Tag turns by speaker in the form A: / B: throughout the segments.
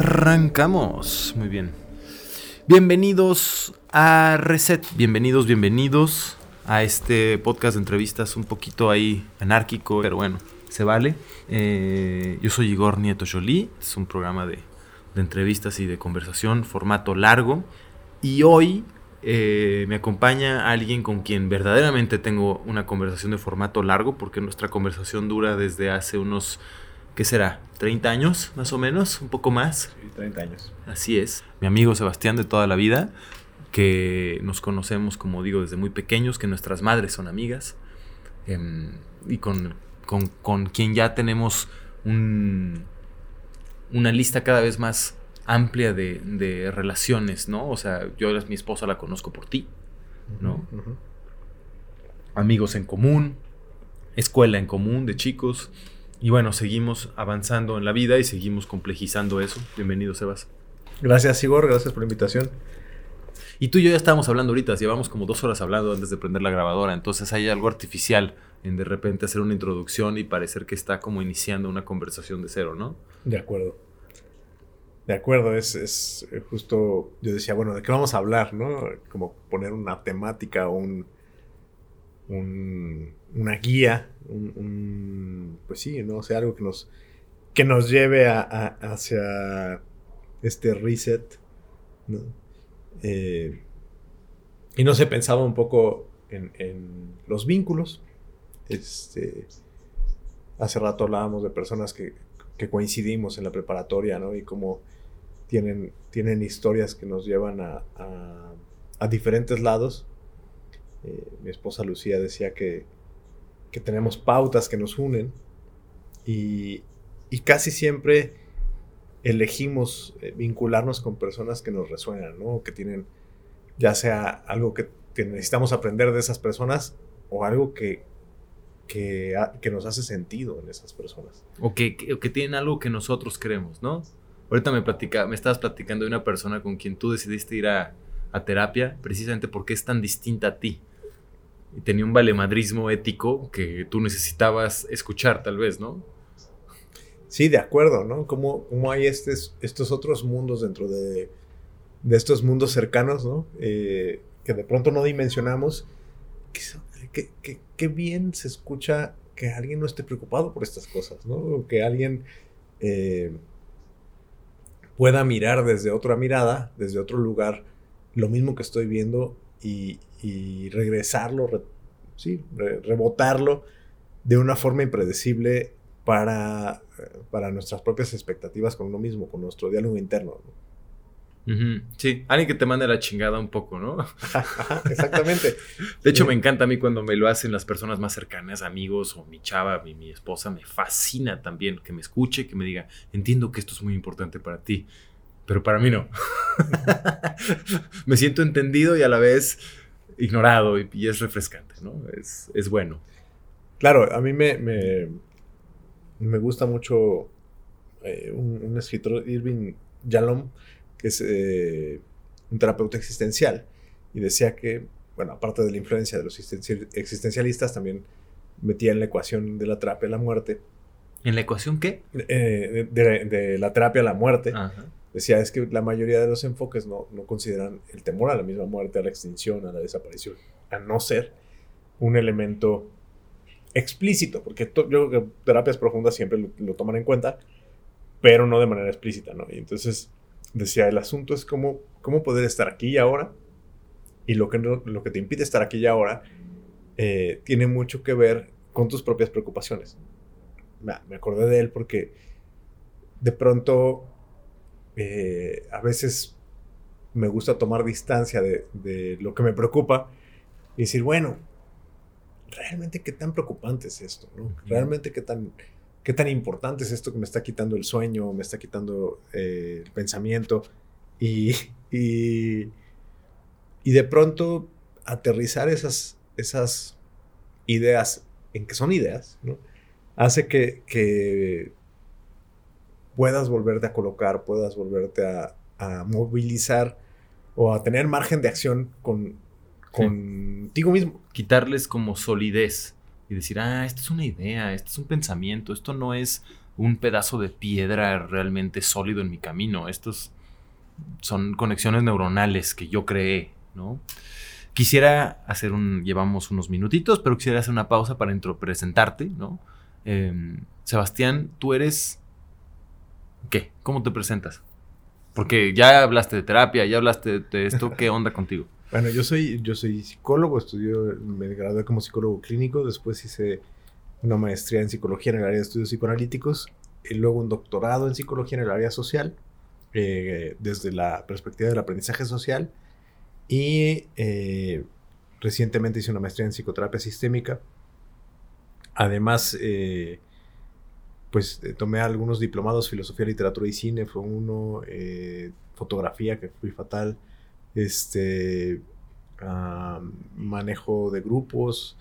A: Arrancamos. Muy bien. Bienvenidos a Reset. Bienvenidos, bienvenidos a este podcast de entrevistas un poquito ahí anárquico, pero bueno, se vale. Eh, yo soy Igor Nieto Jolie. Es un programa de, de entrevistas y de conversación, formato largo. Y hoy eh, me acompaña alguien con quien verdaderamente tengo una conversación de formato largo, porque nuestra conversación dura desde hace unos, ¿qué será? ¿30 años más o menos? ¿Un poco más?
B: Sí, 30 años.
A: Así es. Mi amigo Sebastián de toda la vida, que nos conocemos, como digo, desde muy pequeños, que nuestras madres son amigas, em, y con, con, con quien ya tenemos un, una lista cada vez más amplia de, de, relaciones, ¿no? O sea, yo mi esposa la conozco por ti, ¿no? Uh -huh. Amigos en común, escuela en común de chicos. Y bueno, seguimos avanzando en la vida y seguimos complejizando eso. Bienvenido, Sebas.
B: Gracias, Igor. Gracias por la invitación.
A: Y tú y yo ya estábamos hablando ahorita, llevamos como dos horas hablando antes de prender la grabadora, entonces hay algo artificial en de repente hacer una introducción y parecer que está como iniciando una conversación de cero, ¿no?
B: De acuerdo. De acuerdo, es, es, justo, yo decía, bueno, ¿de qué vamos a hablar? ¿no? Como poner una temática o un, un, una guía, un, un, pues sí, ¿no? O sea, algo que nos, que nos lleve a, a, hacia este reset, ¿no? Eh, y no se pensaba un poco en, en, los vínculos. Este, hace rato hablábamos de personas que, que coincidimos en la preparatoria, ¿no? Y cómo tienen, tienen historias que nos llevan a, a, a diferentes lados. Eh, mi esposa Lucía decía que, que, tenemos pautas que nos unen y, y casi siempre elegimos eh, vincularnos con personas que nos resuenan, ¿no? Que tienen ya sea algo que, que necesitamos aprender de esas personas o algo que, que, que, nos hace sentido en esas personas.
A: O que, o que tienen algo que nosotros queremos, ¿no? Ahorita me, platica, me estabas platicando de una persona con quien tú decidiste ir a, terapia precisamente porque es tan distinta a ti. Y tenía un valemadrismo ético que tú necesitabas escuchar, tal vez, ¿no?
B: Sí, de acuerdo, ¿no? Como, como hay estos otros mundos dentro de, de estos mundos cercanos, ¿no? Eh, que de pronto no dimensionamos. Que, que, bien se escucha que alguien no esté preocupado por estas cosas, ¿no? Que alguien... Eh, pueda mirar desde otra mirada, desde otro lugar, lo mismo que estoy viendo y, y regresarlo, re, sí, re, rebotarlo de una forma impredecible para, para nuestras propias expectativas con uno mismo, con nuestro diálogo interno. ¿no?
A: Uh -huh. Sí, alguien que te mande la chingada un poco, ¿no?
B: Exactamente.
A: De hecho, sí. me encanta a mí cuando me lo hacen las personas más cercanas, amigos o mi chava, mi, mi, esposa, me fascina también que me escuche, que me diga, entiendo que esto es muy importante para ti, pero para mí no. me siento entendido y a la vez ignorado y, y es refrescante, ¿no? Es, es, bueno.
B: Claro, a mí me, me, me gusta mucho eh, un, un escritor, Irving Yalom, que es eh, un terapeuta existencial, y decía que, bueno, aparte de la influencia de los existencialistas, también metía en la ecuación de la terapia la muerte.
A: ¿En la ecuación qué?
B: Eh, de, de, de, la terapia la muerte. Ajá. Decía, es que la mayoría de los enfoques no, no consideran el temor a la misma muerte, a la extinción, a la desaparición, a no ser un elemento explícito, porque yo creo que terapias profundas siempre lo, toman en cuenta, pero no de manera explícita, ¿no? Y entonces decía, el asunto es cómo, cómo poder estar aquí y ahora, y lo que, no, lo que te impide estar aquí y ahora eh, tiene mucho que ver con tus propias preocupaciones. Me acordé de él porque de pronto eh, a veces me gusta tomar distancia de, de, lo que me preocupa y decir, bueno, realmente qué tan preocupante es esto, ¿no? Realmente qué tan qué tan importante es esto que me está quitando el sueño, me está quitando eh, el pensamiento y, y, y, de pronto aterrizar esas, esas ideas en que son ideas, ¿no? hace que, que, puedas volverte a colocar, puedas volverte a, a, movilizar o a tener margen de acción con, contigo mismo.
A: Quitarles como solidez y decir, ah, esto es una idea, esto es un pensamiento, esto no es un pedazo de piedra realmente sólido en mi camino, estos son conexiones neuronales que yo creé, ¿no? Quisiera hacer un, llevamos unos minutitos, pero quisiera hacer una pausa para presentarte, ¿no? Em, Sebastián, tú eres, ¿qué? ¿Cómo te presentas? Porque ya hablaste de terapia, ya hablaste de esto, ¿qué onda contigo?
B: Bueno, yo soy, yo soy psicólogo, estudio, me gradué como psicólogo clínico, después hice una maestría en psicología en el área de estudios psicoanalíticos y luego un doctorado en psicología en el área social, eh, desde la perspectiva del aprendizaje social. Y eh, recientemente hice una maestría en psicoterapia sistémica. Además, eh, pues tomé algunos diplomados, filosofía, literatura y cine, fue uno, fotografía, que fui fatal, este, manejo de grupos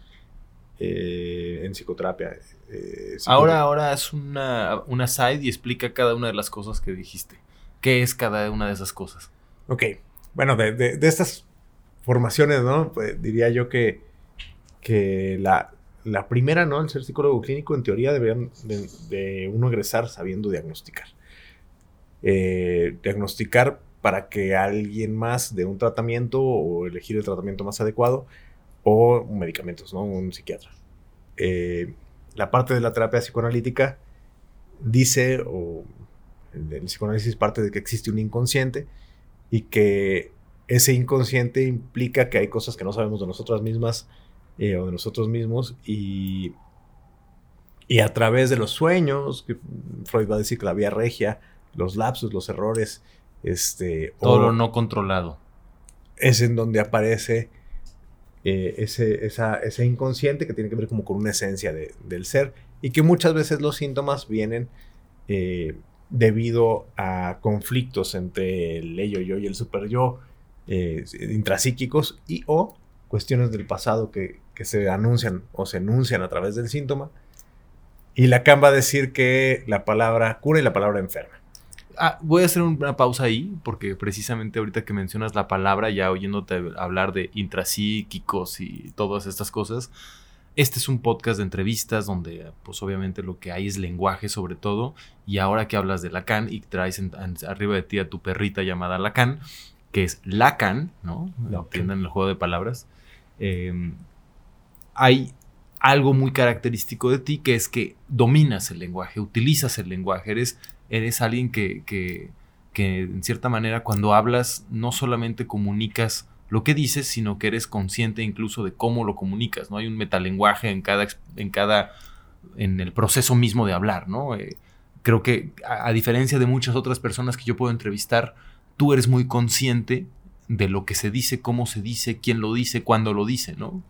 B: eh, en psicoterapia.
A: Eh, ahora, ahora es una, una side y explica cada una de las cosas que dijiste. ¿Qué es cada una de esas cosas?
B: Ok, bueno, de, estas formaciones, ¿no? Pues diría yo que, que la, la, primera, ¿no? El ser psicólogo clínico, en teoría, deberían de, uno egresar sabiendo diagnosticar. Eh, diagnosticar para que alguien más dé un tratamiento o elegir el tratamiento más adecuado o medicamentos, ¿no? Un psiquiatra. Eh, la parte de la terapia psicoanalítica dice, o el psicoanálisis parte de que existe un inconsciente y que ese inconsciente implica que hay cosas que no sabemos de nosotras mismas eh, o de nosotros mismos y, y a través de los sueños, que Freud va a decir que la vía regia, los lapsos, los errores, este,
A: Todo lo no controlado.
B: Es en donde aparece eh, ese, ese, inconsciente que tiene que ver como con una esencia del ser y que muchas veces los síntomas vienen eh, debido a conflictos entre el ello yo y el super yo eh, intrapsíquicos y o cuestiones del pasado que, que, se anuncian o se enuncian a través del síntoma. Y Lacan va a decir que la palabra cura y la palabra enferma.
A: Ah, voy a hacer una pausa ahí, porque precisamente ahorita que mencionas la palabra, ya oyéndote hablar de intrapsíquicos y todas estas cosas, este es un podcast de entrevistas donde, pues obviamente lo que hay es lenguaje sobre todo, y ahora que hablas de Lacan y traes arriba de ti a tu perrita llamada Lacan, que es Lacan, ¿no? Entiendan el juego de palabras. Em, hay algo muy característico de ti que es que dominas el lenguaje, utilizas el lenguaje, eres eres alguien que, que, que en cierta manera cuando hablas no solamente comunicas lo que dices, sino que eres consciente incluso de cómo lo comunicas, ¿no? Hay un metalenguaje en cada, en cada, en el proceso mismo de hablar, ¿no? Eh, creo que a, diferencia de muchas otras personas que yo puedo entrevistar, tú eres muy consciente de lo que se dice, cómo se dice, quién lo dice, cuándo lo dice, ¿no?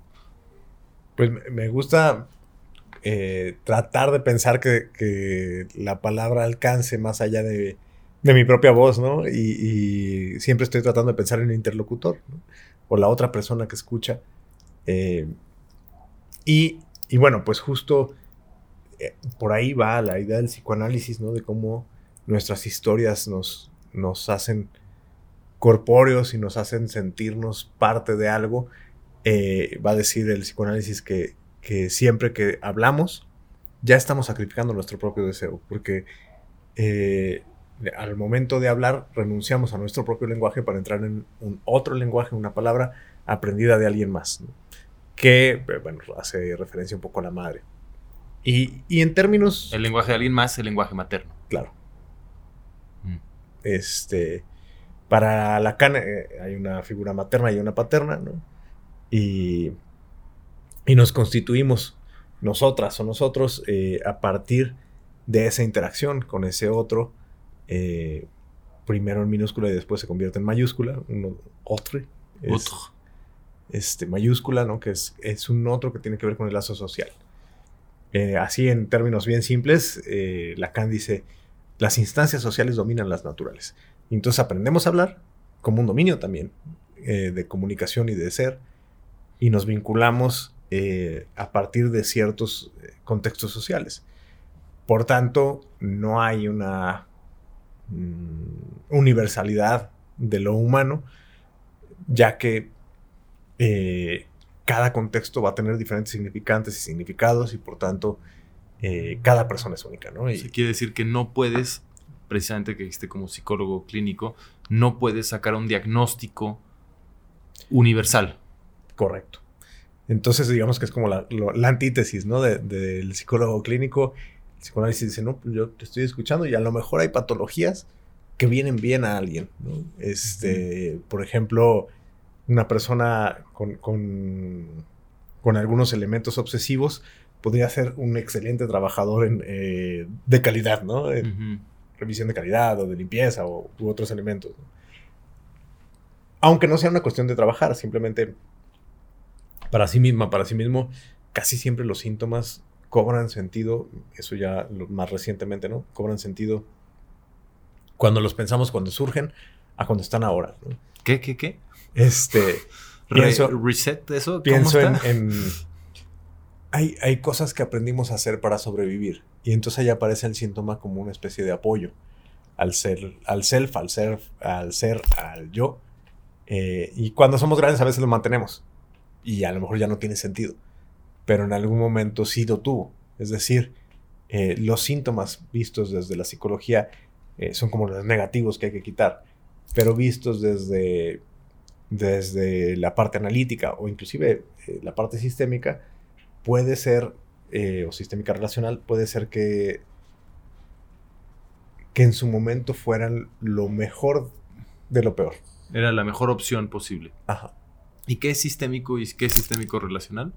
B: Pues me gusta eh, tratar de pensar que, la palabra alcance más allá de, mi propia voz, ¿no? Y, siempre estoy tratando de pensar en el interlocutor, ¿no? O la otra persona que escucha. Eh, y, bueno, pues justo eh, por ahí va la idea del psicoanálisis, ¿no? De cómo nuestras historias nos, nos hacen corpóreos y nos hacen sentirnos parte de algo. va a decir el psicoanálisis que que siempre que hablamos, ya estamos sacrificando nuestro propio deseo, porque eh, al momento de hablar renunciamos a nuestro propio lenguaje para entrar en un otro lenguaje, una palabra aprendida de alguien más, que, bueno, hace referencia un poco a la madre. Y, en términos...
A: El lenguaje de alguien más, el lenguaje materno.
B: Claro. Mm. Este, para Lacan eh, hay una figura materna y una paterna, ¿no? Y y nos constituimos nosotras o nosotros eh, a partir de esa interacción con ese otro, eh, primero en minúscula y después se convierte en mayúscula, otro. otro. Este, mayúscula, ¿no? Que es, es, un otro que tiene que ver con el lazo social. Eh, así, en términos bien simples, Lacan dice, las instancias sociales dominan las naturales. Entonces aprendemos a hablar como un dominio también de comunicación y de ser, y nos vinculamos eh, a partir de ciertos eh, contextos sociales. Por tanto, no hay una mm, universalidad de lo humano, ya que eh, cada contexto va a tener diferentes significantes y significados y por tanto eh, cada persona es única, ¿no?
A: Quiere decir que no puedes, precisamente que dijiste como psicólogo clínico, no puedes sacar un diagnóstico universal.
B: Correcto. Entonces, digamos que es como la, antítesis, ¿no? del psicólogo clínico. El psicoanálisis dice, no, pues yo te estoy escuchando y a lo mejor hay patologías que vienen bien a alguien, ¿no? Este, por ejemplo, una persona con, con, algunos elementos obsesivos podría ser un excelente trabajador en, eh, de calidad, ¿no? Revisión de calidad o de limpieza o, u otros elementos. Aunque no sea una cuestión de trabajar, simplemente para sí misma, para sí mismo, casi siempre los síntomas cobran sentido, eso ya más recientemente, ¿no? Cobran sentido cuando los pensamos, cuando surgen, a cuando están ahora.
A: ¿Qué, qué, qué?
B: Este.
A: pienso, ¿Reset eso?
B: Pienso en. hay, hay cosas que aprendimos a hacer para sobrevivir. Y entonces ahí aparece el síntoma como una especie de apoyo al ser, al self, al ser, al ser, al yo. Eh, y cuando somos grandes a veces lo mantenemos. Y a lo mejor ya no tiene sentido. Pero en algún momento sí lo tuvo. Es decir, eh, los síntomas vistos desde la psicología eh, son como los negativos que hay que quitar. Pero vistos desde desde la parte analítica o inclusive eh, la parte sistémica, puede ser, eh, o sistémica relacional, puede ser que, que en su momento fueran lo mejor de lo peor.
A: Era la mejor opción posible. Ajá. ¿Y qué es sistémico y qué es sistémico relacional?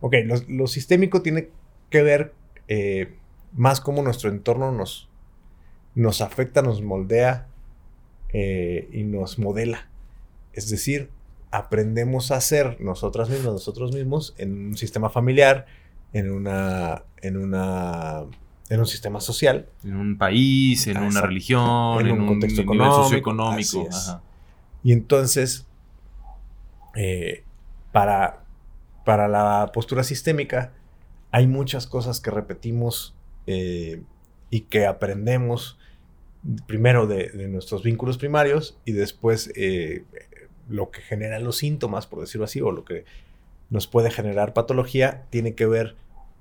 B: Ok, lo, sistémico tiene que ver eh, más cómo nuestro entorno nos, nos afecta, nos moldea y nos modela. Es decir, aprendemos a ser nosotras mismas, nosotros mismos, en un sistema familiar, en una, en una, en un sistema social.
A: En un país, en una religión, en, un, contexto económico, socioeconómico.
B: Y entonces, eh, para, para la postura sistémica, hay muchas cosas que repetimos eh, y que aprendemos primero de, nuestros vínculos primarios y después eh, lo que genera los síntomas, por decirlo así, o lo que nos puede generar patología, tiene que ver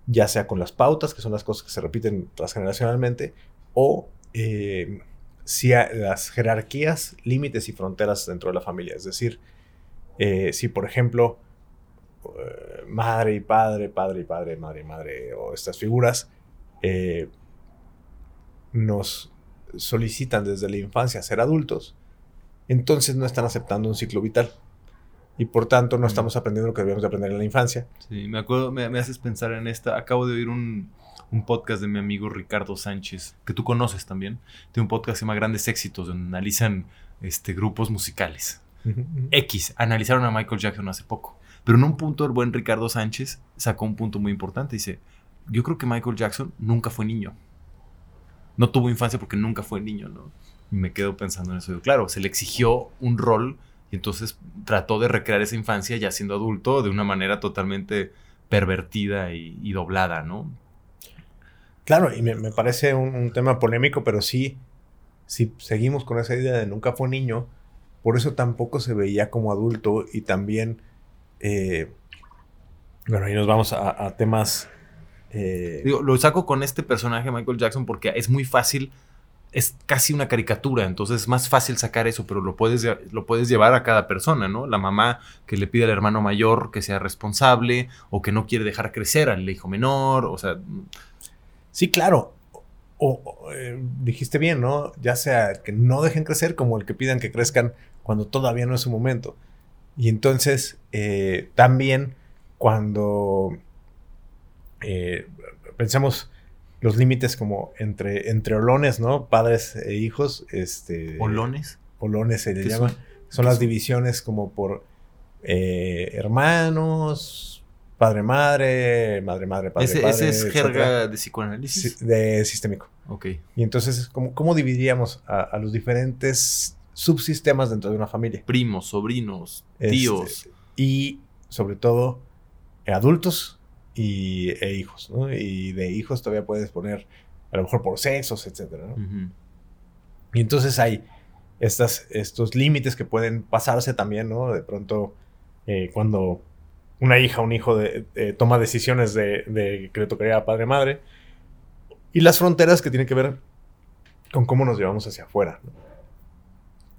B: ya sea con las pautas, que son las cosas que se repiten transgeneracionalmente, o eh, si las jerarquías, límites y fronteras dentro de la familia. Es decir, eh, si por ejemplo eh, madre y padre, padre y padre, madre y madre, o estas figuras, nos solicitan desde la infancia ser adultos, entonces no están aceptando un ciclo vital. Y por tanto no mm. estamos aprendiendo lo que debíamos aprender en la infancia.
A: Sí, me acuerdo, me, haces pensar en esta. Acabo de oír un, podcast de mi amigo Ricardo Sánchez, que tú conoces también. Tiene un podcast que se llama Grandes Éxitos, donde analizan este, grupos musicales. X, analizaron a Michael Jackson hace poco. Pero en un punto el buen Ricardo Sánchez sacó un punto muy importante. Dice, yo creo que Michael Jackson nunca fue niño. No tuvo infancia porque nunca fue niño, ¿no? Me quedo pensando en eso. Claro, se le exigió un rol y entonces trató de recrear esa infancia ya siendo adulto de una manera totalmente pervertida y, doblada, ¿no?
B: Claro, y me, parece un, tema polémico, pero sí, si seguimos con esa idea de nunca fue niño, por eso tampoco se veía como adulto y también, eh, bueno, ahí nos vamos a, temas...
A: Eh, Digo, lo saco con este personaje, Michael Jackson, porque es muy fácil es casi una caricatura, entonces es más fácil sacar eso, pero lo puedes, lo puedes llevar a cada persona, ¿no? La mamá que le pide al hermano mayor que sea responsable o que no quiere dejar crecer al hijo menor, o sea...
B: Sí, claro. O, eh, dijiste bien, ¿no? Ya sea que no dejen crecer como el que pidan que crezcan cuando todavía no es su momento. Y entonces, eh, también cuando eh, pensamos los límites como entre, entre olones, ¿no? Padres e hijos. Este,
A: ¿Olones?
B: Olones se le llama. Son, las divisiones como por eh, hermanos, padre-madre, madre-madre, padre-padre.
A: ¿Ese, es jerga de psicoanálisis?
B: de sistémico.
A: Ok.
B: Y entonces, ¿cómo, cómo dividiríamos a, los diferentes subsistemas dentro de una familia?
A: Primos, sobrinos, este, tíos.
B: y sobre todo, adultos y, e hijos, ¿no? Y de hijos todavía puedes poner a lo mejor por sexos, etcétera, ¿no? Y entonces hay estas, estos límites que pueden pasarse también, ¿no? De pronto, eh, cuando una hija, un hijo de, toma decisiones de, que le tocaría a padre-madre. Y las fronteras que tienen que ver con cómo nos llevamos hacia afuera.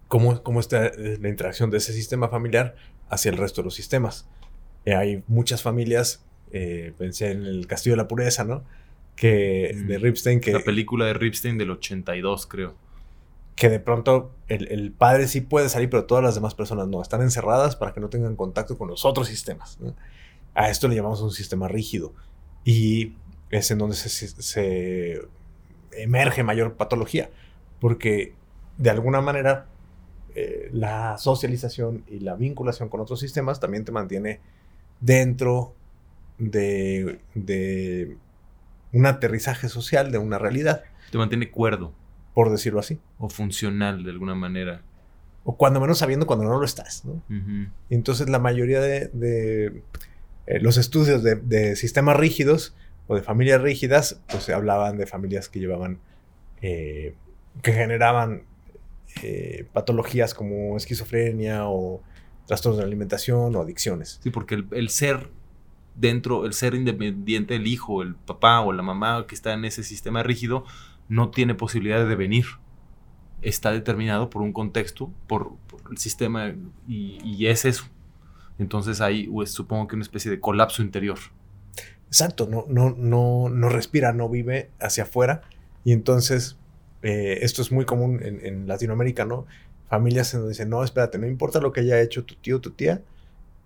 B: Cómo, cómo, está eh, la interacción de ese sistema familiar hacia el resto de los sistemas. Eh, hay muchas familias, eh, pensé en el Castillo de la Pureza, ¿no? Que, mm. de Ripstein. Que,
A: la película de Ripstein del 82, creo.
B: Que de pronto el, padre sí puede salir, pero todas las demás personas no. Están encerradas para que no tengan contacto con los otros sistemas. A esto le llamamos un sistema rígido. Y es en donde se emerge mayor patología. Porque de alguna manera eh, la socialización y la vinculación con otros sistemas también te mantiene dentro de, un aterrizaje social, de una realidad.
A: Te mantiene cuerdo.
B: Por decirlo así.
A: O funcional de alguna manera.
B: O cuando menos sabiendo cuando no lo estás. Entonces la mayoría de, eh, los estudios de, sistemas rígidos o de familias rígidas, pues se hablaban de familias que llevaban, eh, que generaban eh, patologías como esquizofrenia o trastornos de alimentación o adicciones.
A: Sí, porque el, ser dentro, el ser independiente, el hijo, el papá o la mamá que está en ese sistema rígido, no tiene posibilidad de devenir. Está determinado por un contexto, por, el sistema, y, es eso. Entonces hay, pues, supongo que una especie de colapso interior.
B: Exacto, no, no, no, no respira, no vive hacia afuera. Y entonces eh, esto es muy común en, Latinoamérica, ¿no? Familias en donde dicen, no, espérate, no importa lo que haya hecho tu tío tu tía,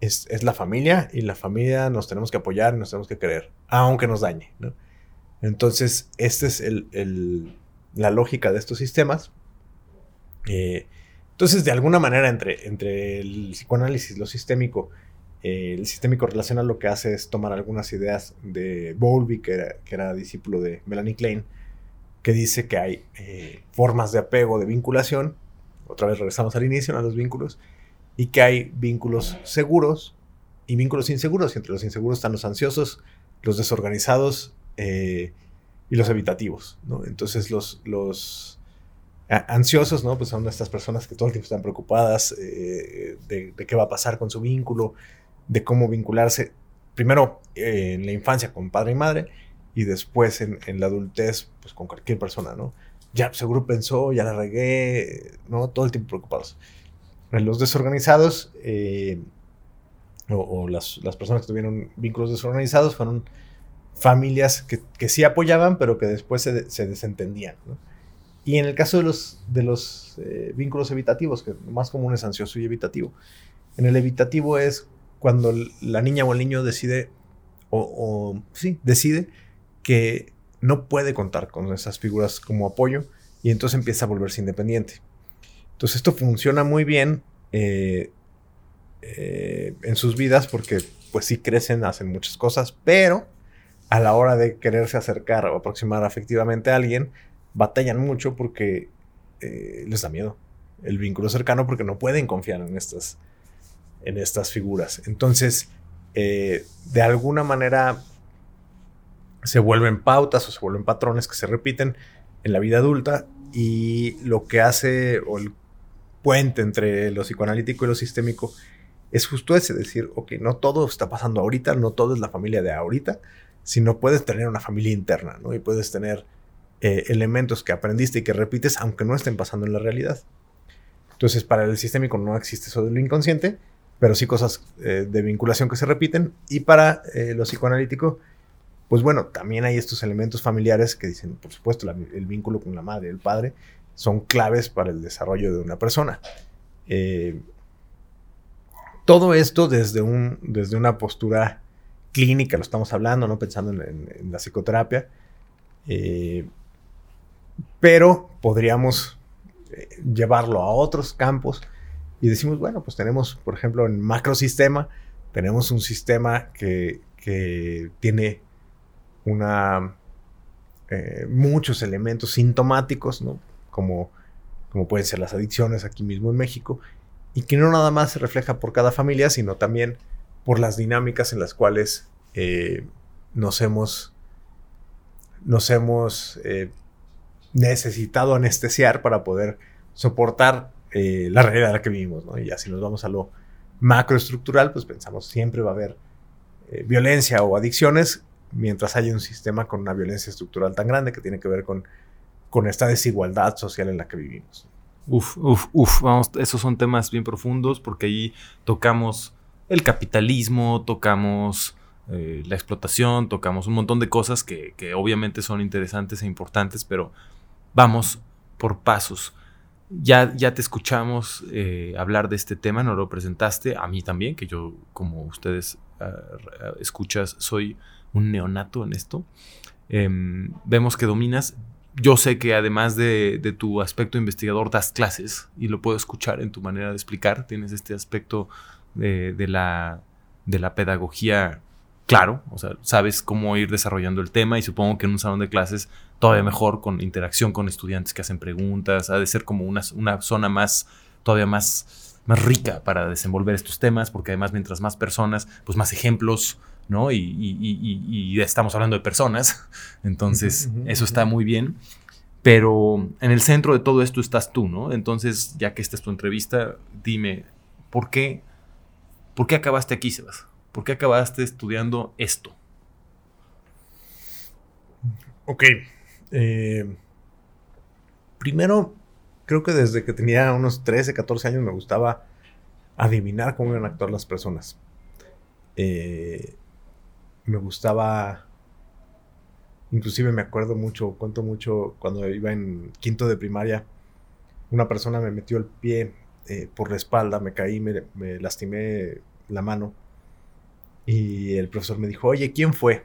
B: es, la familia y la familia nos tenemos que apoyar nos tenemos que querer, aunque nos dañe, ¿no? Entonces, esta es la lógica de estos sistemas. Eh, entonces, de alguna manera, entre, entre el psicoanálisis lo sistémico, eh, el sistémico relacional lo que hace es tomar algunas ideas de Bowlby, que era, que era discípulo de Melanie Klein, que dice que hay eh, formas de apego, de vinculación, otra vez regresamos al inicio, a los vínculos, y que hay vínculos seguros y vínculos inseguros, y entre los inseguros están los ansiosos, los desorganizados eh, y los evitativos. Entonces los, los ansiosos, ¿no? Pues son estas personas que todo el tiempo están preocupadas eh, de, qué va a pasar con su vínculo, de cómo vincularse, primero en la infancia con padre y madre, y después en, la adultez, pues con cualquier persona, ¿no? Ya seguro pensó, ya la regué, ¿no? Todo el tiempo preocupados. En los desorganizados, eh, o, las, personas que tuvieron vínculos desorganizados, fueron familias que, que sí apoyaban, pero que después se, se desentendían. Y en el caso de los, de los eh, vínculos evitativos, que lo más común es ansioso y evitativo, en el evitativo es cuando la niña o el niño decide, o sí, decide que no puede contar con esas figuras como apoyo y entonces empieza a volverse independiente. Entonces esto funciona muy bien eh, eh, en sus vidas porque pues sí crecen, hacen muchas cosas, pero a la hora de quererse acercar o aproximar afectivamente a alguien, batallan mucho porque eh, les da miedo el vínculo cercano porque no pueden confiar en estas, en estas figuras. Entonces, de alguna manera se vuelven pautas o se vuelven patrones que se repiten en la vida adulta y lo que hace o el puente entre lo psicoanalítico y lo sistémico es justo ese, decir, ok, no todo está pasando ahorita, no todo es la familia de ahorita, sino puedes tener una familia interna, ¿no? Y puedes tener eh, elementos que aprendiste y que repites aunque no estén pasando en la realidad. Entonces, para el sistémico no existe eso del inconsciente, pero sí cosas eh, de vinculación que se repiten. Y para eh, lo psicoanalítico, pues bueno, también hay estos elementos familiares que dicen, por supuesto, el vínculo con la madre el padre son claves para el desarrollo de una persona. Eh, todo esto desde, un, desde una postura clínica, lo estamos hablando, ¿no? Pensando en, la psicoterapia. Eh, pero podríamos eh, llevarlo a otros campos y decimos, bueno, pues tenemos, por ejemplo, en macrosistema, tenemos un sistema que, que tiene una, muchos elementos sintomáticos, ¿no? Como, como pueden ser las adicciones aquí mismo en México, y que no nada más se refleja por cada familia, sino también por las dinámicas en las cuales eh, nos hemos, nos hemos eh, necesitado anestesiar para poder soportar la realidad en la que vivimos. ¿no? Y así nos vamos a lo macroestructural, pues pensamos siempre va a haber eh, violencia o adicciones, mientras haya un sistema con una violencia estructural tan grande que tiene que ver con, con esta desigualdad social en la que vivimos.
A: Uf, uf, uf, vamos, esos son temas bien profundos porque ahí tocamos el capitalismo, tocamos eh, la explotación, tocamos un montón de cosas que, obviamente son interesantes e importantes, pero vamos por pasos. Ya, ya te escuchamos eh, hablar de este tema, no lo presentaste, a mí también, que yo, como ustedes ah, escuchas, soy un neonato en esto. Em, vemos que dominas. Yo sé que además de, de, tu aspecto investigador das clases y lo puedo escuchar en tu manera de explicar. Tienes este aspecto de, de la, de la pedagogía claro, o sea, sabes cómo ir desarrollando el tema y supongo que en un salón de clases todavía mejor con interacción con estudiantes que hacen preguntas, ha de ser como una, una zona más, todavía más, más rica para desenvolver estos temas, porque además mientras más personas, pues más ejemplos, ¿no? Y, y, estamos hablando de personas, entonces eso está muy bien. Pero en el centro de todo esto estás tú, ¿no? Entonces, ya que esta es tu entrevista, dime, ¿por qué, ¿por qué acabaste aquí, Sebas? ¿Por qué acabaste estudiando esto?
B: Ok. Eh, primero, creo que desde que tenía unos 13, 14 años me gustaba adivinar cómo iban a actuar las personas. Eh, me gustaba, inclusive me acuerdo mucho, cuento mucho, cuando iba en quinto de primaria, una persona me metió el pie eh, por la espalda, me caí, me lastimé la mano y el profesor me dijo, oye, ¿quién fue?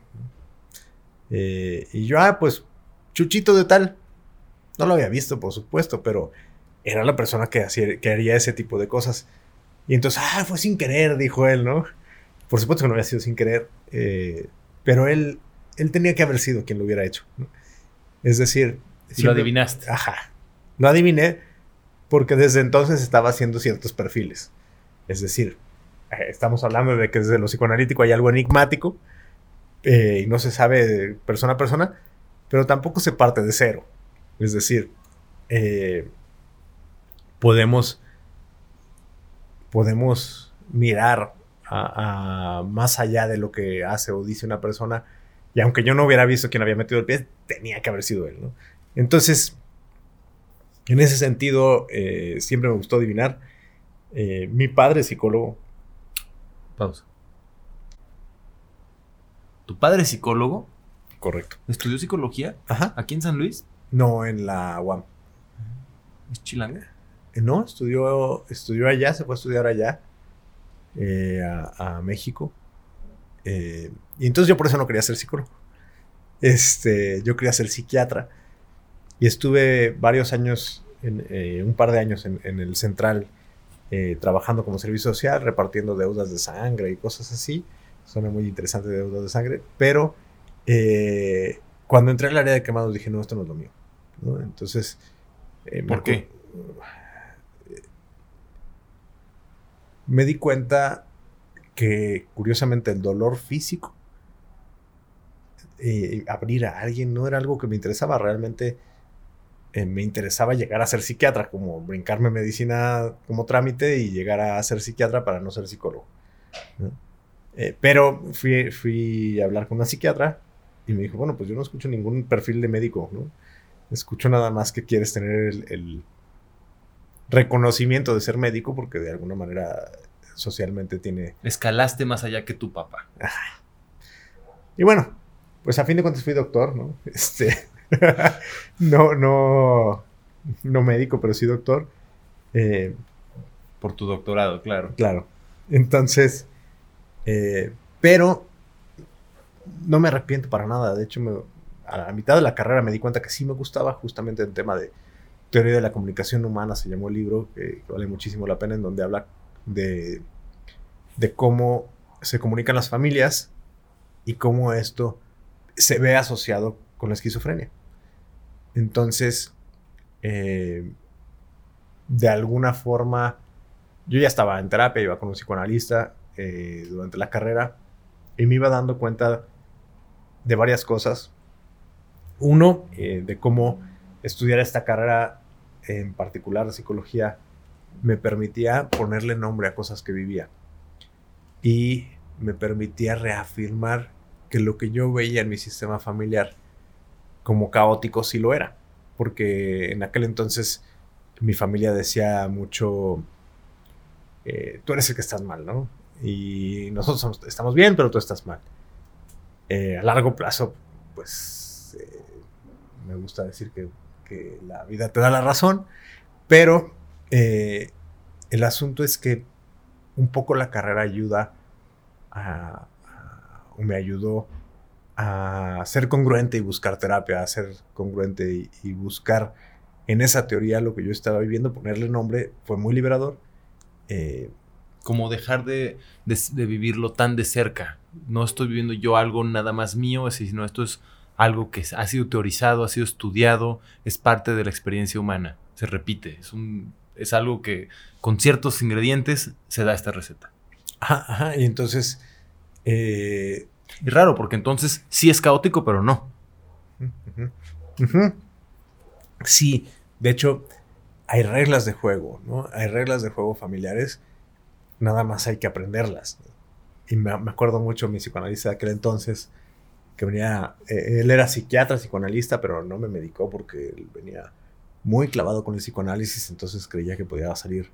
B: Eh, y yo, ah, pues, Chuchito de tal. No lo había visto, por supuesto, pero era la persona que, hacía, que haría ese tipo de cosas. Y entonces, ah, fue sin querer, dijo él, ¿no? Por supuesto que no había sido sin querer, eh, pero él, él tenía que haber sido quien lo hubiera hecho. Es decir...
A: lo adivinaste.
B: Ajá. Lo adiviné porque desde entonces estaba haciendo ciertos perfiles. Es decir, eh, estamos hablando de que desde lo psicoanalítico hay algo enigmático eh, y no se sabe persona a persona, pero tampoco se parte de cero. Es decir, eh, podemos, podemos mirar a, más allá de lo que hace o dice una persona y aunque yo no hubiera visto quién había metido el pie, tenía que haber sido él. Entonces, en ese sentido, siempre me gustó adivinar. mi padre es psicólogo,
A: Pausa. ¿Tu padre es psicólogo?
B: Correcto.
A: ¿Estudió psicología?
B: Ajá.
A: ¿Aquí en San Luis?
B: No, en la UAM.
A: ¿Es chilanga?
B: Eh, no, estudió, estudió allá, se fue a estudiar allá, eh, a, México. Eh, y entonces yo por eso no quería ser psicólogo. Este, yo quería ser psiquiatra. Y estuve varios años, en, un par de años en, en el central eh, trabajando como servicio social, repartiendo deudas de sangre y cosas así. Suena muy interesante deudas de sangre, pero eh, cuando entré al área de quemados dije, no, esto no es lo mío. Entonces...
A: Eh, ¿Por qué?
B: Me di cuenta que curiosamente el dolor físico, abrir a alguien no era algo que me interesaba realmente eh, me interesaba llegar a ser psiquiatra, como brincarme medicina como trámite y llegar a ser psiquiatra para no ser psicólogo. Eh, pero fui, fui a hablar con una psiquiatra y me dijo, bueno, pues yo no escucho ningún perfil de médico, ¿no? Escucho nada más que quieres tener el, reconocimiento de ser médico porque de alguna manera socialmente tiene...
A: Escalaste más allá que tu papá.
B: Y bueno, pues a fin de cuentas fui doctor, ¿no? Este, no, no, no médico, pero sí doctor.
A: Eh, Por tu doctorado, claro.
B: Claro. Entonces, eh, pero no me arrepiento para nada. De hecho, a la mitad de la carrera me di cuenta que sí me gustaba justamente el tema de teoría de la comunicación humana, se llamó el libro, que vale muchísimo la pena, en donde habla de, de cómo se comunican las familias y cómo esto se ve asociado con la esquizofrenia. Entonces, eh, de alguna forma, yo ya estaba en terapia, iba con un psicoanalista eh, durante la carrera y me iba dando cuenta de varias cosas. Uno, eh, de cómo estudiar esta carrera, en particular de psicología, me permitía ponerle nombre a cosas que vivía. Y me permitía reafirmar que lo que yo veía en mi sistema familiar como caótico sí lo era. Porque en aquel entonces mi familia decía mucho, eh, tú eres el que estás mal, ¿no? Y nosotros estamos bien, pero tú estás mal. Eh, a largo plazo, pues eh, me gusta decir que, la vida te da la razón, pero el asunto es que un poco la carrera ayuda a, o me ayudó a ser congruente y buscar terapia, a ser congruente y, buscar en esa teoría lo que yo estaba viviendo, ponerle nombre, fue muy liberador.
A: Eh, Como dejar de, vivirlo tan de cerca. No estoy viviendo yo algo nada más mío, sino esto es algo que ha sido teorizado, ha sido estudiado, es parte de la experiencia humana, se repite, es, un, es algo que con ciertos ingredientes se da esta receta.
B: Ajá, y entonces eh,
A: y raro, porque entonces sí es caótico, pero no.
B: Sí, de hecho, hay reglas de juego, ¿no? Hay reglas de juego familiares, nada más hay que aprenderlas. Y me, acuerdo mucho mi psicoanalista de aquel entonces, que venía, eh, él era psiquiatra, psicoanalista, pero no me medicó porque él venía muy clavado con el psicoanálisis, entonces creía que podía salir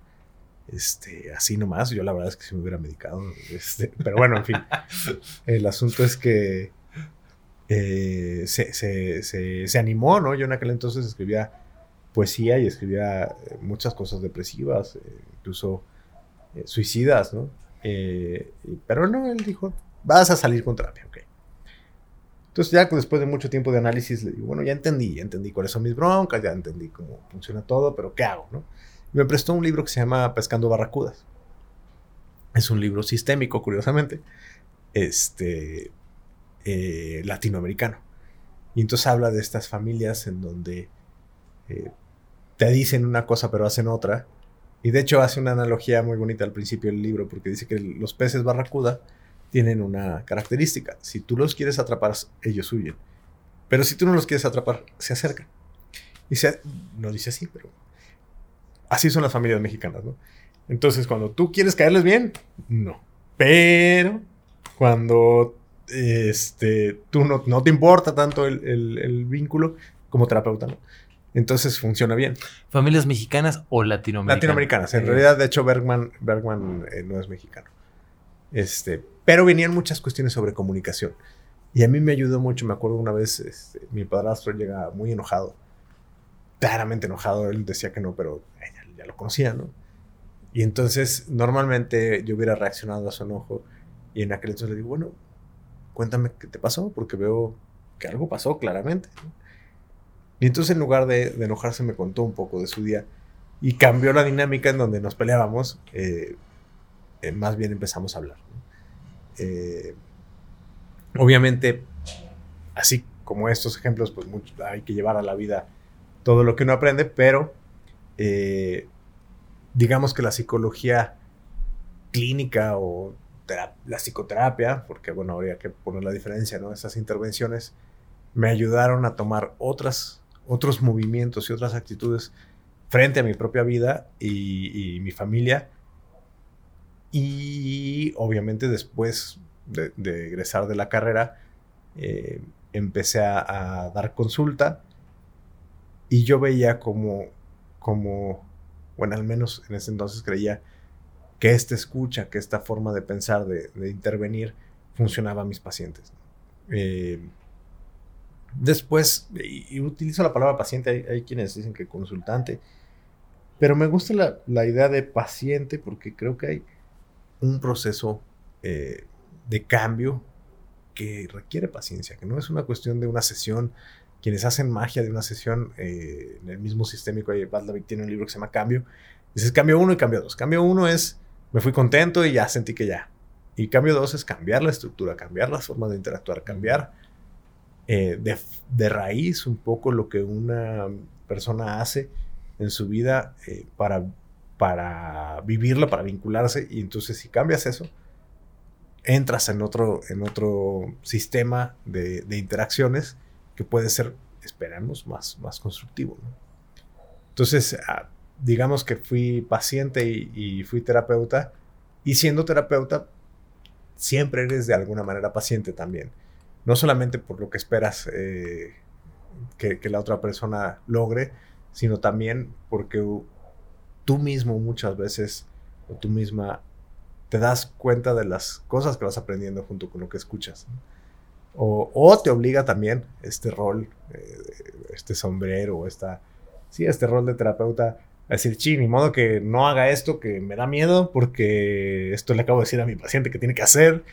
B: este, así nomás. Yo la verdad es que si me hubiera medicado. Este, pero bueno, en fin. El asunto es que eh, se, animó, ¿no? Yo en aquel entonces escribía poesía y escribía eh, muchas cosas depresivas, eh, incluso suicidas, ¿no? pero no, él dijo, vas a salir con terapia, ok. Entonces ya después de mucho tiempo de análisis le digo, bueno, ya entendí, ya entendí cuáles son mis broncas, ya entendí cómo funciona todo, pero ¿qué hago, no? me prestó un libro que se llama Pescando Barracudas. Es un libro sistémico, curiosamente, este, eh, latinoamericano. Y entonces habla de estas familias en donde eh, te dicen una cosa pero hacen otra. Y de hecho hace una analogía muy bonita al principio del libro porque dice que los peces barracuda tienen una característica. Si tú los quieres atrapar, ellos huyen. Pero si tú no los quieres atrapar, se acercan. Y se, no dice así, pero Así son las familias mexicanas, ¿no? Entonces, cuando tú quieres caerles bien, no. Pero cuando este, tú no, no te importa tanto el, vínculo como terapeuta, ¿no? Entonces funciona bien.
A: ¿Familias mexicanas o latinoamericanas?
B: Latinoamericanas. En realidad, de hecho, Bergman, Bergman eh, no es mexicano. Este, pero venían muchas cuestiones sobre comunicación. Y a mí me ayudó mucho. Me acuerdo una vez, este, mi padrastro llega muy enojado. Claramente enojado. Él decía que no, pero ya lo conocía, ¿no? Y entonces normalmente yo hubiera reaccionado a su enojo y en aquel entonces le digo, bueno, cuéntame qué te pasó, porque veo que algo pasó claramente. Y entonces en lugar de, enojarse me contó un poco de su día y cambió la dinámica en donde nos peleábamos, eh, eh, más bien empezamos a hablar. Eh, obviamente, así como estos ejemplos, pues hay que llevar a la vida todo lo que uno aprende, pero eh, digamos que la psicología clínica o la psicoterapia, porque bueno, habría que poner la diferencia, ¿no? Esas intervenciones me ayudaron a tomar otras, otros movimientos y otras actitudes frente a mi propia vida y, mi familia. Y obviamente después de, egresar de la carrera, eh, empecé a, dar consulta y yo veía como como, bueno, al menos en ese entonces creía que esta escucha, que esta forma de pensar, de, intervenir, funcionaba a mis pacientes. Eh, después, y, utilizo la palabra paciente, hay, quienes dicen que consultante, pero me gusta la, idea de paciente porque creo que hay un proceso eh, de cambio que requiere paciencia, que no es una cuestión de una sesión quienes hacen magia de una sesión eh, en el mismo sistémico, Badlavik tiene un libro que se llama Cambio. Dices cambio uno y cambio dos. Cambio uno es, me fui contento y ya sentí que ya. Y cambio dos es cambiar la estructura, cambiar las formas de interactuar, cambiar eh, de, raíz un poco lo que una persona hace en su vida para, para vivirla, para vincularse. Y entonces si cambias eso, entras en otro, en otro sistema de, interacciones que puede ser, esperamos, más, más constructivo. Entonces, ah, digamos que fui paciente y, fui terapeuta, y siendo terapeuta, siempre eres de alguna manera paciente también. No solamente por lo que esperas eh, que, la otra persona logre, sino también porque tú mismo muchas veces, o tú misma, te das cuenta de las cosas que vas aprendiendo junto con lo que escuchas. O, te obliga también este rol, eh, este sombrero, esta, sí, este rol de terapeuta a decir, chi, ni modo que no haga esto que me da miedo porque esto le acabo de decir a mi paciente que tiene que hacer,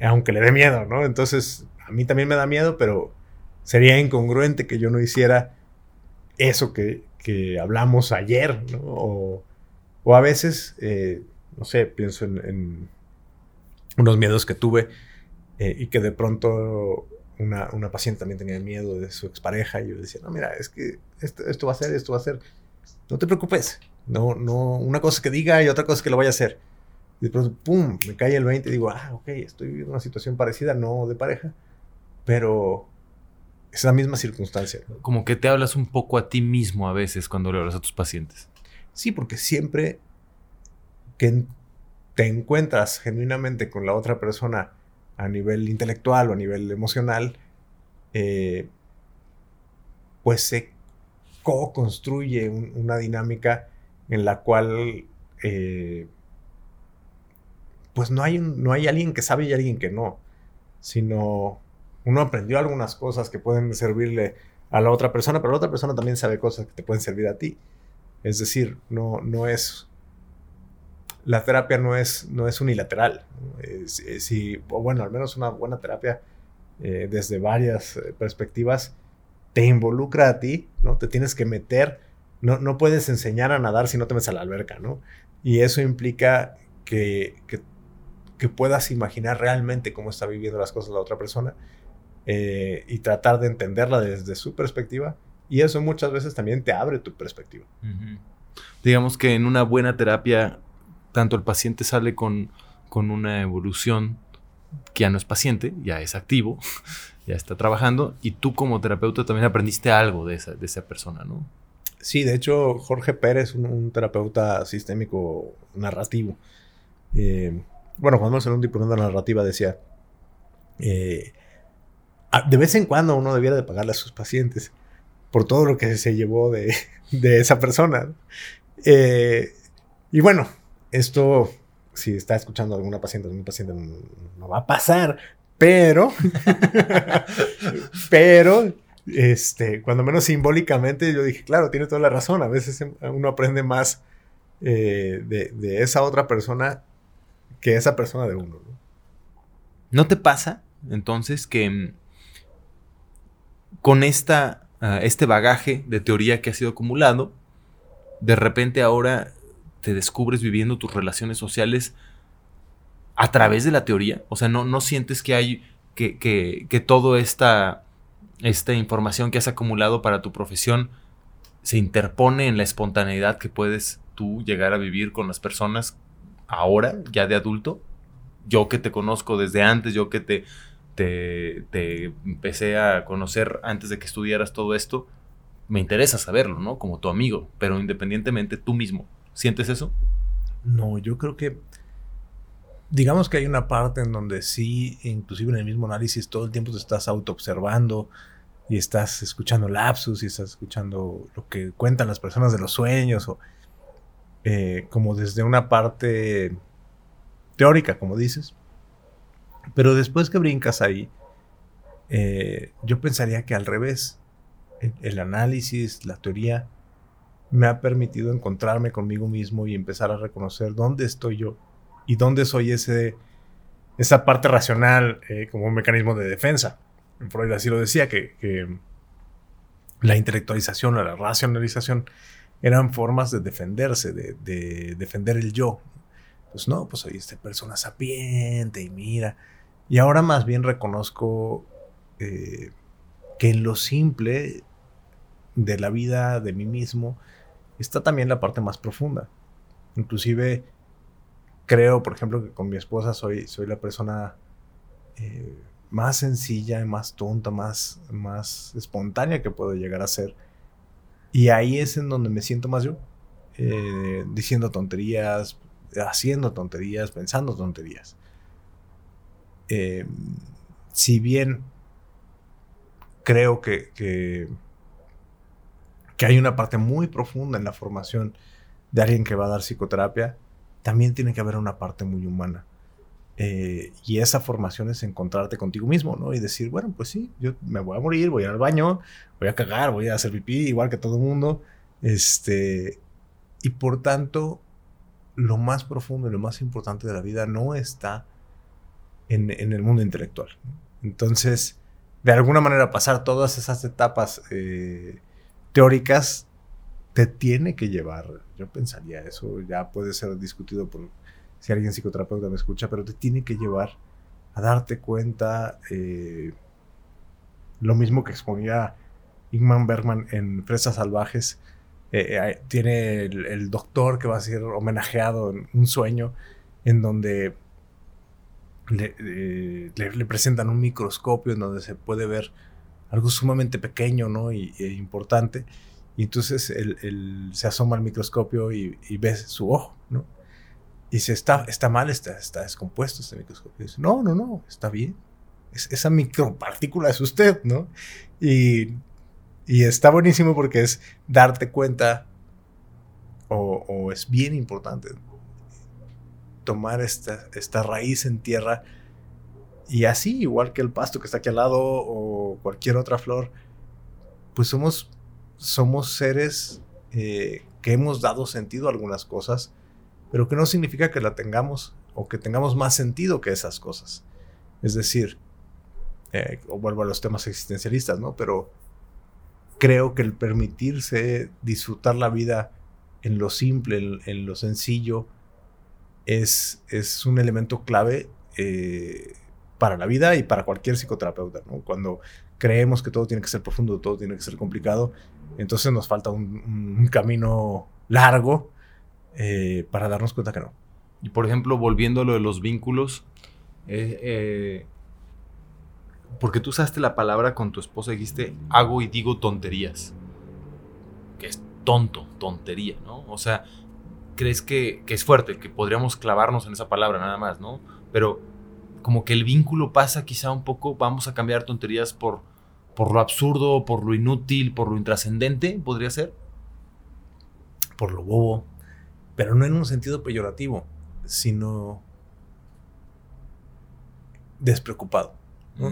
B: aunque le dé miedo, ¿no? Entonces, a mí también me da miedo, pero sería incongruente que yo no hiciera eso que, que hablamos ayer, ¿no? O, o a veces, eh, no sé, pienso en, unos miedos que tuve eh, y que de pronto una, una, paciente también tenía miedo de su expareja y yo decía, no, mira, es que esto, esto va a ser, esto va a ser, no te preocupes, no, no, una cosa que diga y otra cosa que lo vaya a hacer. Y de pronto, pum, me cae el 20 y digo, ah, ok, estoy viviendo una situación parecida, no de pareja, pero es la misma circunstancia.
A: Como que te hablas un poco a ti mismo a veces cuando le hablas a tus pacientes.
B: Sí, porque siempre que te encuentras genuinamente con la otra persona a nivel intelectual o a nivel emocional, eh, pues se co-construye una dinámica en la cual eh, pues no hay, no hay alguien que sabe y alguien que no, sino uno aprendió algunas cosas que pueden servirle a la otra persona, pero la otra persona también sabe cosas que te pueden servir a ti. Es decir, no, no es. La terapia no es, no es unilateral. Si, o bueno, al menos una buena terapia eh, desde varias eh, perspectivas te involucra a ti, ¿no? Te tienes que meter. No, no puedes enseñar a nadar si no te metes a la alberca, ¿no? Y eso implica que, que, que puedas imaginar realmente cómo está viviendo las cosas la otra persona eh, y tratar de entenderla desde su perspectiva. Y eso muchas veces también te abre tu perspectiva.
A: Digamos que en una buena terapia, tanto el paciente sale con, con una evolución que ya no es paciente, ya es activo, ya está trabajando, y tú como terapeuta también aprendiste algo de esa, de esa persona, ¿no?
B: Sí, de hecho, Jorge Pérez, un, un terapeuta sistémico narrativo, eh, bueno, cuando en un diplomado de narrativa decía, eh, de vez en cuando uno debiera de pagarle a sus pacientes por todo lo que se llevó de, esa persona. Eh, y bueno, esto, si está escuchando alguna paciente, algún paciente no, va a pasar, pero, pero, este, cuando menos simbólicamente, yo dije, claro, tiene toda la razón. A veces uno aprende más eh, de, esa otra persona que esa persona de uno.
A: ¿No te pasa entonces que con esta, ah, este bagaje de teoría que has ido acumulando, de repente ahora te descubres viviendo tus relaciones sociales a través de la teoría. O sea, no, no sientes que hay que, que, que toda esta, esta información que has acumulado para tu profesión se interpone en la espontaneidad que puedes tú llegar a vivir con las personas ahora, ya de adulto. Yo que te conozco desde antes, yo que te te, empecé a conocer antes de que estudiaras todo esto, me interesa saberlo, ¿no? Como tu amigo, pero independientemente tú mismo. ¿Sientes eso?
B: No, yo creo que digamos que hay una parte en donde sí, inclusive en el mismo análisis, todo el tiempo te estás autoobservando y estás escuchando lapsus y estás escuchando lo que cuentan las personas de los sueños o eh, como desde una parte teórica, como dices. Pero después que brincas ahí, eh, yo pensaría que al revés, el, análisis, la teoría, me ha permitido encontrarme conmigo mismo y empezar a reconocer dónde estoy yo y dónde soy ese, esa parte racional eh, como un mecanismo de defensa. Freud así lo decía, que, la intelectualización o la racionalización eran formas de defenderse, de, de defender el yo, pues no, pues soy esta persona sapiente y mira. Y ahora más bien reconozco eh, que en lo simple de la vida de mí mismo está también la parte más profunda. Inclusive creo, por ejemplo, que con mi esposa soy, soy la persona eh, más sencilla, más tonta, más, más espontánea que puedo llegar a ser. Y ahí es en donde me siento más yo, eh, diciendo tonterías, haciendo tonterías, pensando tonterías. eh, si bien creo que, que, hay una parte muy profunda en la formación de alguien que va a dar psicoterapia, también tiene que haber una parte muy humana. Eh, y esa formación es encontrarte contigo mismo, ¿no? Y decir, bueno, pues sí, yo me voy a morir, voy al baño, voy a cagar, voy a hacer pipí, igual que todo el mundo. Este, y por tanto, lo más profundo y lo más importante de la vida no está en, el mundo intelectual. Entonces, de alguna manera pasar todas esas etapas eh, teóricas te tiene que llevar, yo pensaría, eso ya puede ser discutido por si alguien psicoterapeuta me escucha, pero te tiene que llevar a darte cuenta eh, lo mismo que exponía Ingman Bergman en Fresas Salvajes, eh, eh, tiene el, doctor que va a ser homenajeado en un sueño en donde eh, le, presentan un microscopio en donde se puede ver algo sumamente pequeño ¿no? y, e importante. Y entonces él, se asoma al microscopio y, ve su ojo, ¿no? Y dice, está, está mal, está, está descompuesto este microscopio. Y dice, no, no, no, está bien. esa micropartícula es usted, ¿no? Y y está buenísimo porque es darte cuenta, o, es bien importante, tomar esta, esta raíz en tierra y así, igual que el pasto que está aquí al lado o cualquier otra flor, pues somos, somos seres eh, que hemos dado sentido a algunas cosas, pero que no significa que la tengamos o que tengamos más sentido que esas cosas. Es decir, eh, vuelvo a los temas existencialistas, ¿no? Pero creo que el permitirse disfrutar la vida en lo simple, en, lo sencillo, es, es, un elemento clave eh, para la vida y para cualquier psicoterapeuta. Cuando creemos que todo tiene que ser profundo, todo tiene que ser complicado, entonces nos falta un, camino largo eh, para darnos cuenta que no.
A: Y por ejemplo, volviendo a lo de los vínculos, eh, porque tú usaste la palabra con tu esposa y dijiste, hago y digo tonterías. Que es tonto, tontería, ¿no? O sea, crees que, es fuerte, que podríamos clavarnos en esa palabra nada más, ¿no? Pero como que el vínculo pasa quizá un poco, vamos a cambiar tonterías por, por lo absurdo, por lo inútil, por lo intrascendente, podría ser.
B: Por lo bobo, pero no en un sentido peyorativo, sino despreocupado.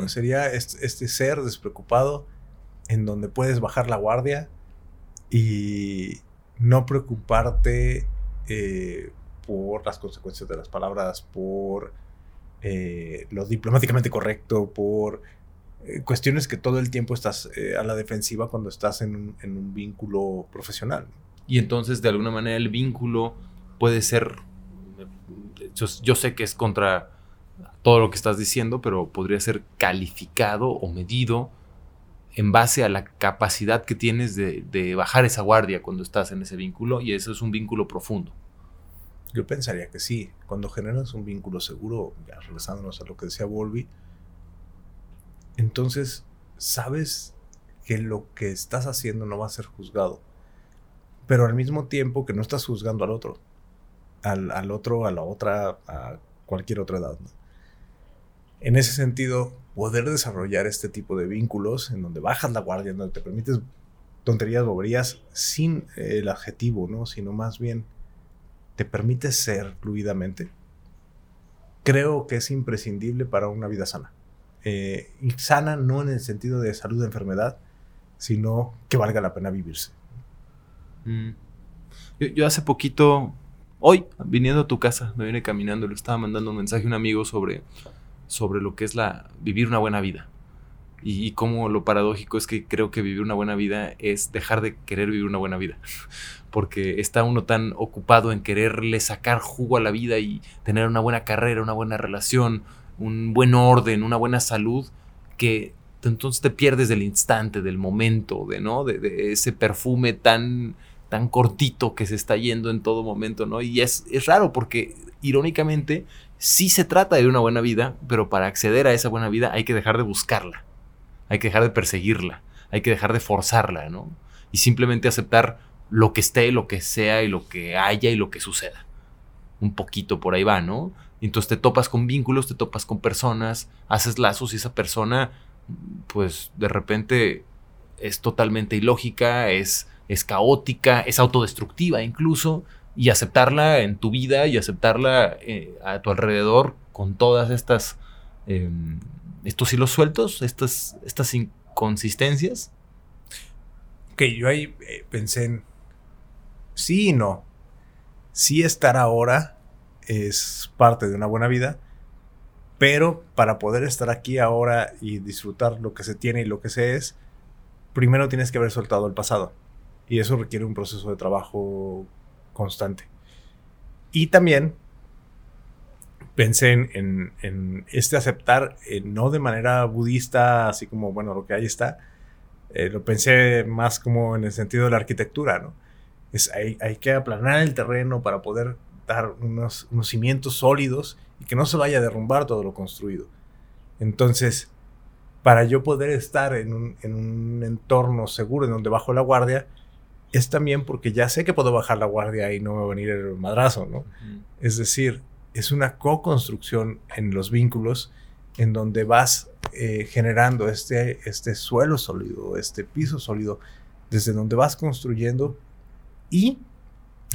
B: Sería este, ser despreocupado en donde puedes bajar la guardia y no preocuparte eh, por las consecuencias de las palabras, por eh, lo diplomáticamente correcto, por eh, cuestiones que todo el tiempo estás a la defensiva cuando estás en un, vínculo profesional.
A: Y entonces, de alguna manera, el vínculo puede ser, yo sé que es contra todo lo que estás diciendo, pero podría ser calificado o medido en base a la capacidad que tienes de, bajar esa guardia cuando estás en ese vínculo y eso es un vínculo profundo.
B: Yo pensaría que sí. Cuando generas un vínculo seguro, ya regresándonos a lo que decía Volvi, entonces sabes que lo que estás haciendo no va a ser juzgado, pero al mismo tiempo que no estás juzgando al otro, al, al otro, a la otra, a cualquier otra edad. ¿no? En ese sentido, poder desarrollar este tipo de vínculos en donde bajas la guardia, en donde te permites tonterías, boberías, sin el adjetivo, ¿no? Sino más bien te permite ser fluidamente, creo que es imprescindible para una vida sana. Eh, sana no en el sentido de salud de enfermedad, sino que valga la pena vivirse.
A: Mm. Yo, hace poquito, hoy, viniendo a tu casa, me vine caminando, le estaba mandando un mensaje a un amigo sobre sobre lo que es la vivir una buena vida. Y, como lo paradójico es que creo que vivir una buena vida es dejar de querer vivir una buena vida. Porque está uno tan ocupado en quererle sacar jugo a la vida y tener una buena carrera, una buena relación, un buen orden, una buena salud, que entonces te pierdes del instante, del momento, de, ¿no? de, ese perfume tan, tan cortito que se está yendo en todo momento, ¿no? Y es, es raro porque irónicamente sí se trata de una buena vida, pero para acceder a esa buena vida hay que dejar de buscarla, hay que dejar de perseguirla, hay que dejar de forzarla, ¿no? Y simplemente aceptar lo que esté, lo que sea y lo que haya y lo que suceda. un poquito por ahí va, ¿no? entonces te topas con vínculos, te topas con personas, haces lazos y esa persona, pues de repente es totalmente ilógica, es, es caótica, es autodestructiva incluso, y aceptarla en tu vida y aceptarla eh, a tu alrededor con todas estas, em, estos hilos sueltos, estas, estas inconsistencias.
B: Ok, yo ahí eh, pensé en sí y no. Sí estar ahora es parte de una buena vida, pero para poder estar aquí ahora y disfrutar lo que se tiene y lo que se es, primero tienes que haber soltado el pasado. Y eso requiere un proceso de trabajo constante. Y también pensé en, este aceptar, eh, no de manera budista, así como, bueno, lo que ahí está, eh, lo pensé más como en el sentido de la arquitectura, ¿no? Es, hay, hay que aplanar el terreno para poder dar unos, cimientos sólidos y que no se vaya a derrumbar todo lo construido. Entonces, para yo poder estar en un, entorno seguro en donde bajo la guardia, es también porque ya sé que puedo bajar la guardia y no me va a venir el madrazo, ¿no? Es decir, es una co-construcción en los vínculos en donde vas eh, generando este, este suelo sólido, este piso sólido, desde donde vas construyendo y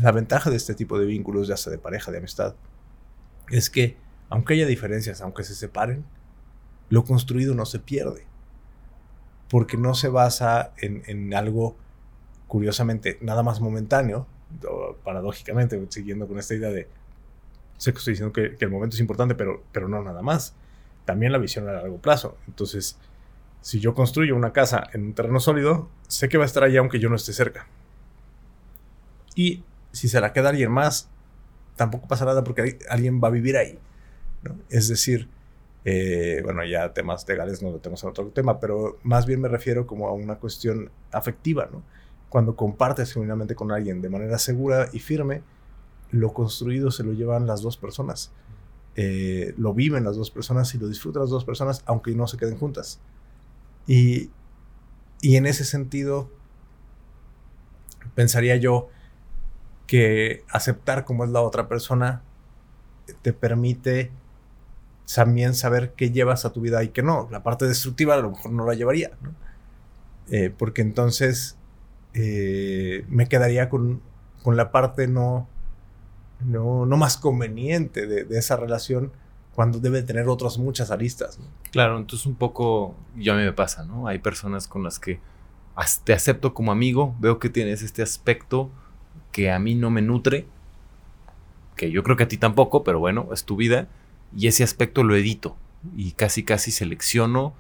B: la ventaja de este tipo de vínculos, ya sea de pareja, de amistad, es que aunque haya diferencias, aunque se separen, lo construido no se pierde. Porque no se basa en, algo, curiosamente, nada más momentáneo, paradójicamente, siguiendo con esta idea de, sé que estoy diciendo que, el momento es importante, pero, pero no nada más. También la visión a largo plazo. Entonces, si yo construyo una casa en un terreno sólido, sé que va a estar allá aunque yo no esté cerca. Y si se la queda alguien más, tampoco pasa nada porque alguien va a vivir ahí. Es decir, eh, bueno, ya temas legales no lo tenemos en otro tema, pero más bien me refiero como a una cuestión afectiva, ¿no? Cuando compartes genuinamente con alguien de manera segura y firme, lo construido se lo llevan las dos personas. Eh, lo viven las dos personas y lo disfrutan las dos personas, aunque no se queden juntas. Y, y en ese sentido, pensaría yo, que aceptar cómo es la otra persona te permite también saber qué llevas a tu vida y qué no. La parte destructiva a lo mejor no la llevaría, ¿no? Eh, porque entonces eh, me quedaría con, la parte no, no, más conveniente de, esa relación cuando debe tener otras muchas aristas.
A: Claro, entonces un poco, yo a mí me pasa, ¿no? Hay personas con las que te acepto como amigo, veo que tienes este aspecto que a mí no me nutre, que yo creo que a ti tampoco, pero bueno, es tu vida, y ese aspecto lo edito y casi casi selecciono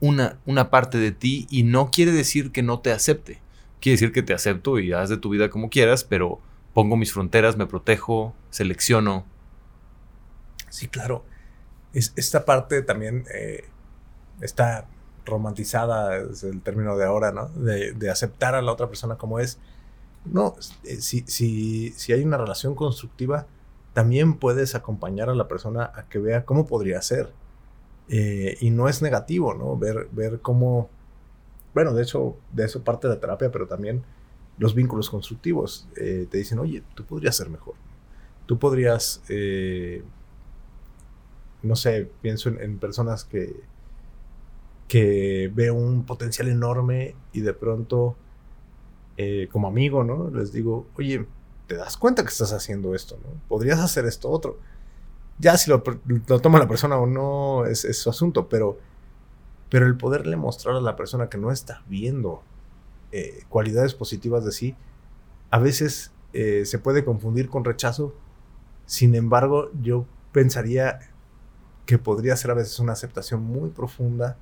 A: una, una parte de ti y no quiere decir que no te acepte, quiere decir que te acepto y haz de tu vida como quieras, pero pongo mis fronteras, me protejo, selecciono.
B: Sí, claro. Es, esta parte también eh, está romantizada, es el término de ahora, ¿no? De, de, aceptar a la otra persona como es. No, eh, si, si, si hay una relación constructiva, también puedes acompañar a la persona a que vea cómo podría ser. Eh, y no es negativo, ¿no? Ver, ver cómo, bueno, de hecho, de eso parte de la terapia, pero también los vínculos constructivos eh, te dicen, oye, tú podrías ser mejor. Tú podrías, no sé, pienso en, en, personas que, que veo un potencial enorme y de pronto eh, como amigo, ¿no? Les digo, oye, ¿te das cuenta que estás haciendo esto, ¿no? Podrías hacer esto otro. Ya si lo, toma la persona o no es, su asunto, pero, pero el poderle mostrar a la persona que no está viendo eh, cualidades positivas de sí, a veces eh, se puede confundir con rechazo. Sin embargo, yo pensaría que podría ser a veces una aceptación muy profunda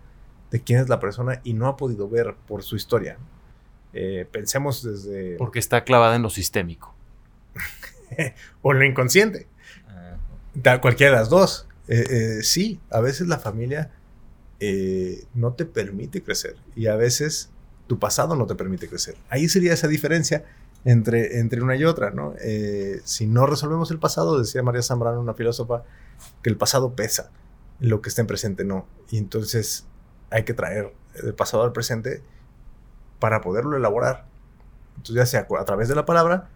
B: de quién es la persona y no ha podido ver por su historia. Eh, pensemos desde...
A: Porque está clavada en lo sistémico.
B: o en lo inconsciente. Ah. Cualquiera de las dos. Eh, sí, a veces la familia no te permite crecer y a veces tu pasado no te permite crecer. Ahí sería esa diferencia entre, entre una y otra, ¿no? si no resolvemos el pasado, decía María Zambrano, una filósofa, que el pasado pesa, lo que está en presente no. Y entonces hay que traer el pasado al presente para poderlo elaborar. Entonces, ya sea a través de la palabra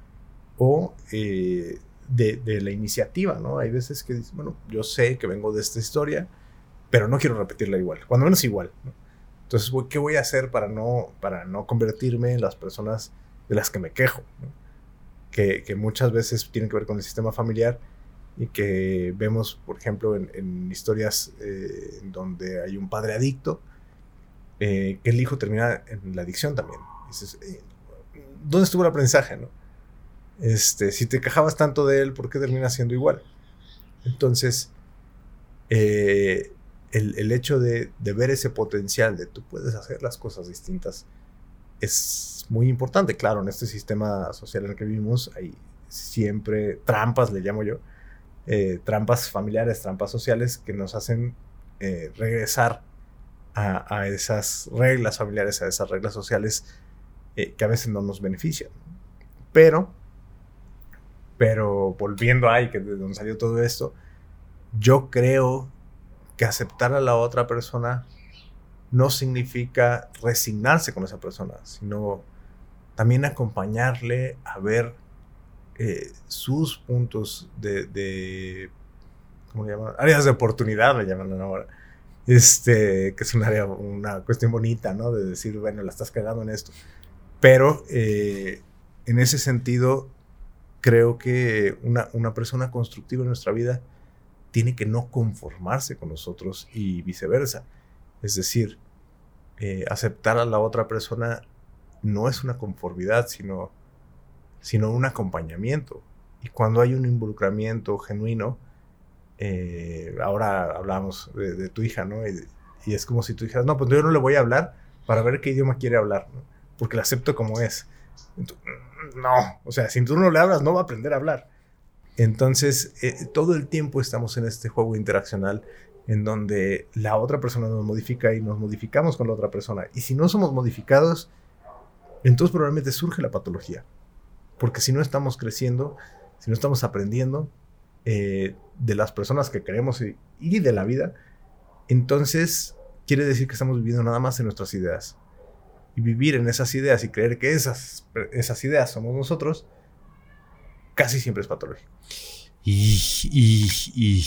B: o eh, de, la iniciativa, ¿no? Hay veces que dices, bueno, yo sé que vengo de esta historia, pero no quiero repetirla igual, cuando menos igual, ¿no? Entonces, ¿qué voy a hacer para no, para no convertirme en las personas de las que me quejo? Que, que, muchas veces tienen que ver con el sistema familiar y que vemos, por ejemplo, en, historias eh, donde hay un padre adicto, eh, que el hijo termina en la adicción también. Dices, eh, ¿dónde estuvo el aprendizaje? No? Este, si te quejabas tanto de él, ¿por qué termina siendo igual? Entonces, el, hecho de, de, ver ese potencial de tú puedes hacer las cosas distintas es muy importante. Claro, en este sistema social en el que vivimos hay siempre trampas, le llamo yo, eh, trampas familiares, trampas sociales que nos hacen eh, regresar a, esas reglas familiares, a esas reglas sociales eh, que a veces no nos benefician. Pero, pero volviendo ahí, que de donde salió todo esto, yo creo que aceptar a la otra persona no significa resignarse con esa persona, sino también acompañarle a ver eh, sus puntos de, ¿cómo le llaman? Áreas de oportunidad, le llaman ahora. Este, que es un área, una cuestión bonita, ¿no? De decir, bueno, la estás cagando en esto. Pero eh, en ese sentido, creo que una, una persona constructiva en nuestra vida tiene que no conformarse con nosotros y viceversa. Es decir, eh, aceptar a la otra persona no es una conformidad, sino sino un acompañamiento. Y cuando hay un involucramiento genuino, eh, ahora hablamos de, tu hija, ¿no? Y, es como si tú dijeras, no, pues yo no le voy a hablar para ver qué idioma quiere hablar. Porque la acepto como es. no, o sea, si tú no le hablas, no va a aprender a hablar. Entonces, eh, todo el tiempo estamos en este juego interaccional en donde la otra persona nos modifica y nos modificamos con la otra persona. Y si no somos modificados, entonces probablemente surge la patología. Porque si no estamos creciendo, si no estamos aprendiendo eh, de las personas que queremos y, de la vida, entonces quiere decir que estamos viviendo nada más en nuestras ideas. Y vivir en esas ideas y creer que esas, esas ideas somos nosotros, casi siempre es patológico.
A: Y, y, y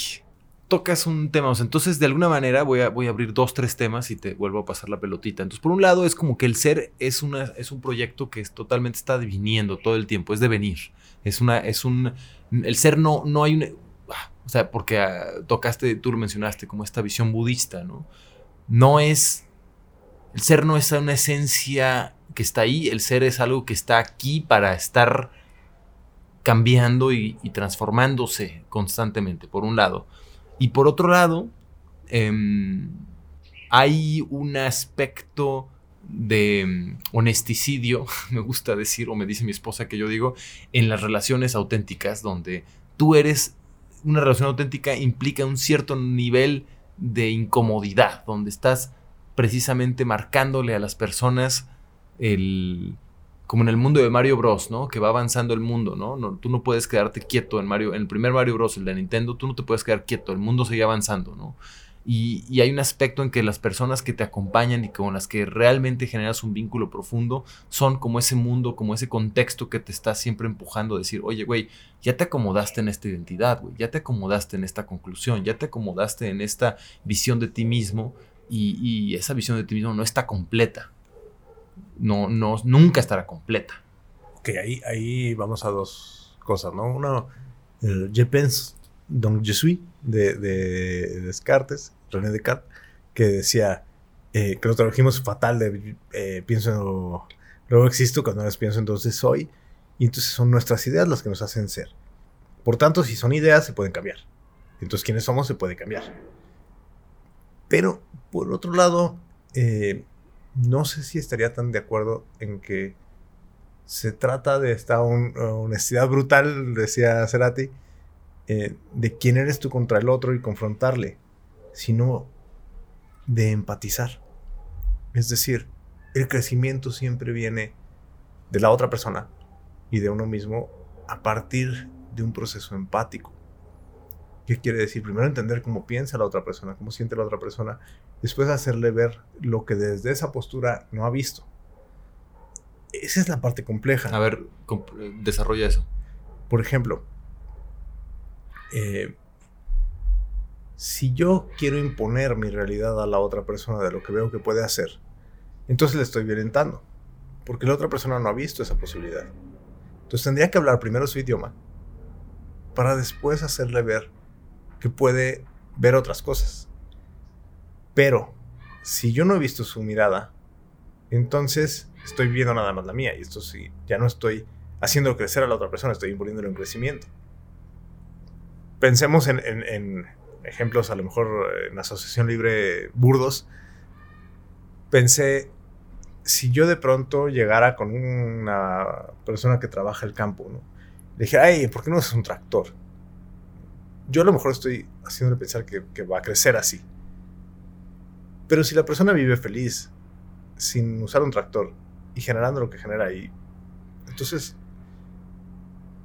A: tocas un tema, o sea, entonces de alguna manera voy a, voy a abrir dos, tres temas y te vuelvo a pasar la pelotita. Entonces, por un lado, es como que el ser es, una, es un proyecto que es, totalmente está deviniendo todo el tiempo, es devenir. Es una, es un, el ser no, no hay un, o sea, porque ah, tocaste, tú lo mencionaste como esta visión budista, ¿no? No es, el ser no es una esencia que está ahí, el ser es algo que está aquí para estar cambiando y transformándose constantemente, por un lado. Y por otro lado, em, hay un aspecto de em, honesticidio, me gusta decir, o me dice mi esposa que yo digo, en las relaciones auténticas, donde tú eres, una relación auténtica implica un cierto nivel de incomodidad, donde estás precisamente marcándole a las personas el, como en el mundo de Mario Bros, ¿no? Que va avanzando el mundo, ¿no? ¿no? Tú no puedes quedarte quieto en Mario, en el primer Mario Bros, el de Nintendo, tú no te puedes quedar quieto, el mundo sigue avanzando, ¿no? Y, hay un aspecto en que las personas que te acompañan y con las que realmente generas un vínculo profundo son como ese mundo, como ese contexto que te está siempre empujando a decir, oye, güey, ya te acomodaste en esta identidad, güey, ya te acomodaste en esta conclusión, ya te acomodaste en esta visión de ti mismo y, y esa visión de ti mismo no está completa no, no, nunca estará completa.
B: Ok, ahí, ahí vamos a dos cosas, ¿no? El Je pense, donc je suis, de, de Descartes, René Descartes, que decía, eh, que lo tradujimos fatal de eh, pienso, luego existo, cuando no pienso entonces soy, y entonces son nuestras ideas las que nos hacen ser. Por tanto, si son ideas, se pueden cambiar. Entonces, quienes somos se puede cambiar. Pero, por otro lado, eh, no sé si estaría tan de acuerdo en que se trata de esta honestidad brutal, decía Cerati, eh, de quién eres tú contra el otro y confrontarle, sino de empatizar. Es decir, el crecimiento siempre viene de la otra persona y de uno mismo a partir de un proceso empático. ¿Qué quiere decir? Primero entender cómo piensa la otra persona, cómo siente la otra persona, después hacerle ver lo que desde esa postura no ha visto. Esa es la parte compleja.
A: A ver, desarrolla eso.
B: Por ejemplo, eh, si yo quiero imponer mi realidad a la otra persona de lo que veo que puede hacer, entonces le estoy violentando, porque la otra persona no ha visto esa posibilidad. Entonces tendría que hablar primero su idioma para después hacerle ver que puede ver otras cosas. Pero si yo no he visto su mirada, entonces estoy viendo nada más la mía y esto sí, ya no estoy haciendo crecer a la otra persona, estoy imponiéndole un crecimiento. Pensemos en, en ejemplos, a lo mejor en asociación libre burdos. Pensé, si yo de pronto llegara con una persona que trabaja el campo, ¿no? Le dije, ay, ¿por qué no es un tractor? Yo a lo mejor estoy haciéndole pensar que va a crecer así. Pero si la persona vive feliz, sin usar un tractor y generando lo que genera ahí, entonces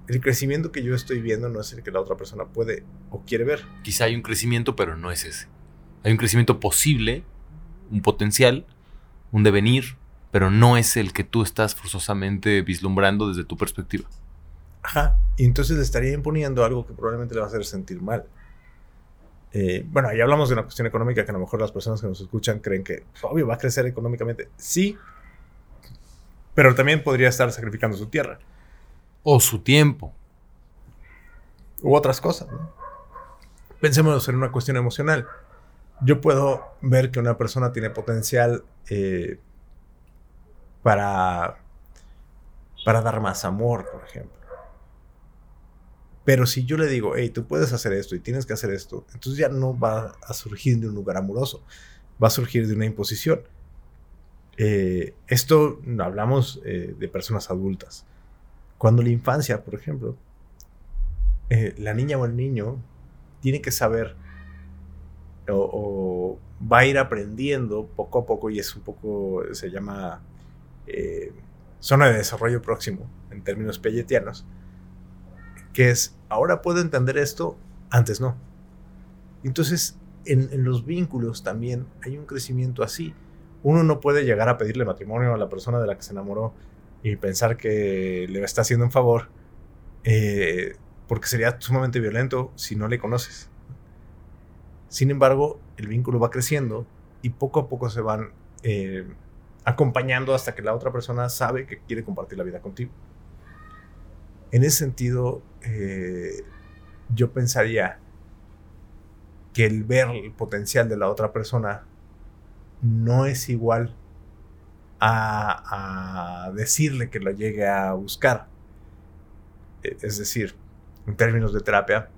B: el crecimiento que yo estoy viendo no es el que la otra persona puede o quiere ver.
A: Quizá hay un crecimiento, pero no es ese. Hay un crecimiento posible, un potencial, un devenir, pero no es el que tú estás forzosamente vislumbrando desde tu perspectiva.
B: Ajá, y entonces le estaría imponiendo algo que probablemente le va a hacer sentir mal. Eh, bueno, ahí hablamos de una cuestión económica que a lo mejor las personas que nos escuchan creen que, pues, obvio, va a crecer económicamente. Sí, pero también podría estar sacrificando su tierra.
A: O su tiempo.
B: U otras cosas. Pensemos en una cuestión emocional. Yo puedo ver que una persona tiene potencial eh, para, para dar más amor, por ejemplo. Pero si yo le digo, hey, tú puedes hacer esto y tienes que hacer esto, entonces ya no va a surgir de un lugar amoroso, va a surgir de una imposición. Eh, esto hablamos eh, de personas adultas. Cuando la infancia, por ejemplo, eh, la niña o el niño tiene que saber o, va a ir aprendiendo poco a poco y es un poco, se llama eh, zona de desarrollo próximo en términos pelletianos, que es, ahora puedo entender esto, antes no. Entonces, en, los vínculos también hay un crecimiento así. Uno no puede llegar a pedirle matrimonio a la persona de la que se enamoró y pensar que le está haciendo un favor, eh, porque sería sumamente violento si no le conoces. Sin embargo, el vínculo va creciendo y poco a poco se van eh, acompañando hasta que la otra persona sabe que quiere compartir la vida contigo. En ese sentido, eh, yo pensaría que el ver el potencial de la otra persona no es igual a, decirle que lo llegue a buscar. E, es decir, en términos de terapia,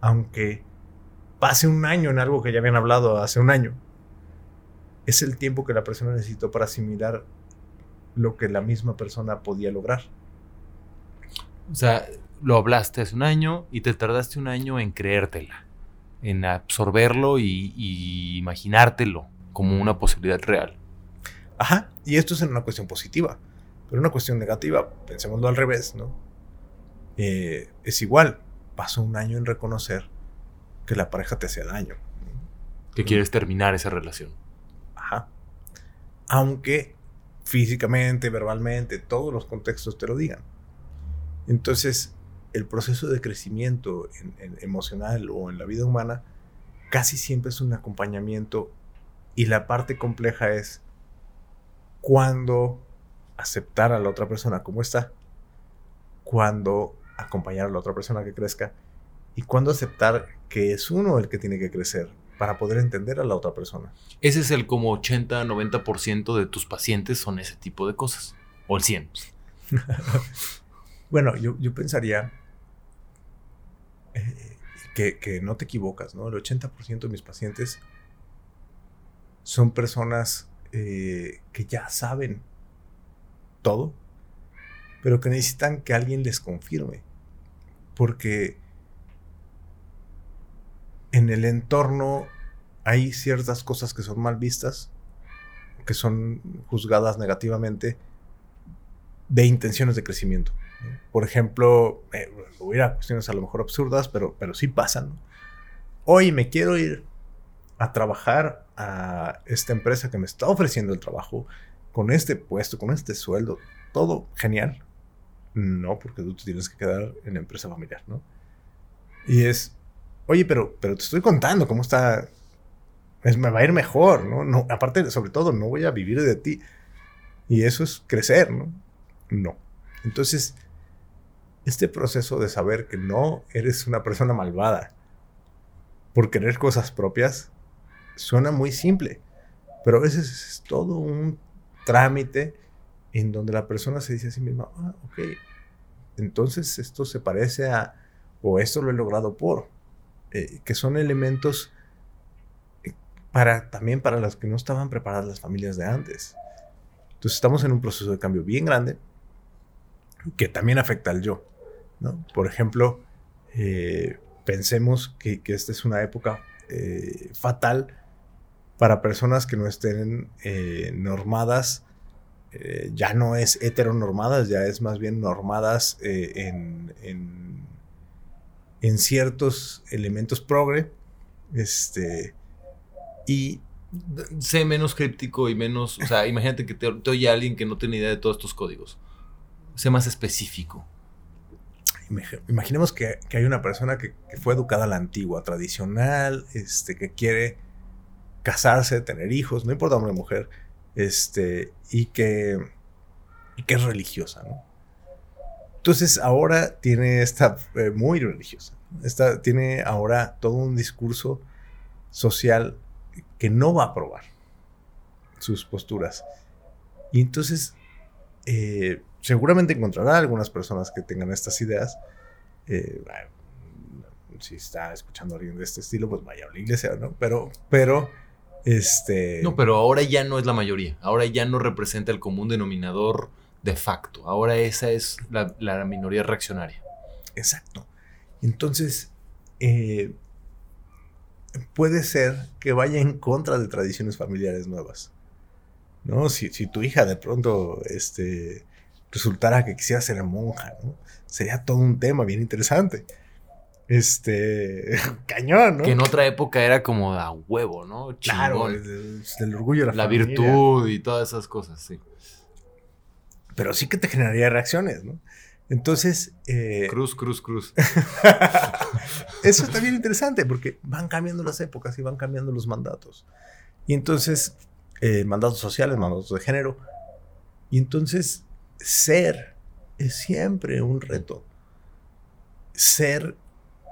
B: aunque pase un año en algo que ya habían hablado hace un año, es el tiempo que la persona necesitó para asimilar lo que la misma persona podía lograr.
A: O sea, lo hablaste hace un año y te tardaste un año en creértela, en absorberlo y, y imaginártelo como una posibilidad real.
B: Ajá, y esto es en una cuestión positiva, pero una cuestión negativa, pensémoslo al revés, ¿no? Eh, es igual, pasó un año en reconocer que la pareja te hacía daño.
A: Que quieres terminar esa relación.
B: Ajá. Aunque físicamente, verbalmente, todos los contextos te lo digan. Entonces, el proceso de crecimiento emocional o en la vida humana casi siempre es un acompañamiento y la parte compleja es cuando aceptar a la otra persona como está, cuando acompañar a la otra persona que crezca y cuando aceptar que es uno el que tiene que crecer para poder entender a la otra persona.
A: Ese es el como 80-90% de tus pacientes son ese tipo de cosas, o el 100.
B: bueno, yo, pensaría eh, que, que, no te equivocas, ¿no? El 80% de mis pacientes son personas eh, que ya saben todo, pero que necesitan que alguien les confirme. Porque en el entorno hay ciertas cosas que son mal vistas, que son juzgadas negativamente de intenciones de crecimiento. Por ejemplo, eh, hubiera cuestiones a lo mejor absurdas, pero, pero sí pasan. Hoy me quiero ir a trabajar a esta empresa que me está ofreciendo el trabajo con este puesto, con este sueldo, todo genial. No, porque tú tienes que quedar en la empresa familiar, ¿no? Y es, oye, pero, pero te estoy contando cómo está, es, me va a ir mejor, ¿no? no aparte, sobre todo, no voy a vivir de ti. Y eso es crecer, ¿no? No. Entonces, este proceso de saber que no eres una persona malvada por querer cosas propias suena muy simple, pero a veces es todo un trámite en donde la persona se dice a sí misma, ah, ok, entonces esto se parece a, o esto lo he logrado por, eh, que son elementos eh, para, también para las que no estaban preparadas las familias de antes. Entonces estamos en un proceso de cambio bien grande que también afecta al yo. Por ejemplo, eh, pensemos que, esta es una época fatal para personas que no estén normadas eh, ya no es heteronormadas, ya es más bien normadas eh, en, en, ciertos elementos progre. Este, y
A: sé menos críptico y menos, o sea, imagínate que te, oye alguien que no tiene idea de todos estos códigos. Sé más específico.
B: Imaginemos que, hay una persona que, que, fue educada a la antigua, tradicional, este, que quiere casarse, tener hijos, no importa hombre o mujer, este, y que, que es religiosa, ¿no? Entonces ahora tiene esta, eh, muy religiosa, esta, tiene ahora todo un discurso social que no va a aprobar sus posturas. Y entonces, eh, seguramente encontrará algunas personas que tengan estas ideas. Eh, si está escuchando a alguien de este estilo, pues vaya a la iglesia, ¿no? Pero, pero este...
A: No, pero ahora ya no es la mayoría. Ahora ya no representa el común denominador de facto. Ahora esa es la, minoría reaccionaria.
B: Exacto. Entonces, eh, puede ser que vaya en contra de tradiciones familiares nuevas. ¿No? Si, si tu hija de pronto este, resultara que quisiera ser monja, ¿no? Sería todo un tema bien interesante este, cañón, ¿no?
A: Que en otra época era como a huevo, ¿no?
B: Claro, el, orgullo de
A: la, la virtud y todas esas cosas, sí.
B: Pero sí que te generaría reacciones, ¿no? Entonces...
A: Eh, cruz, cruz, cruz.
B: eso está bien interesante porque van cambiando las épocas y van cambiando los mandatos. Y entonces, eh, mandatos sociales, mandatos de género. Y entonces, ser es siempre un reto. Ser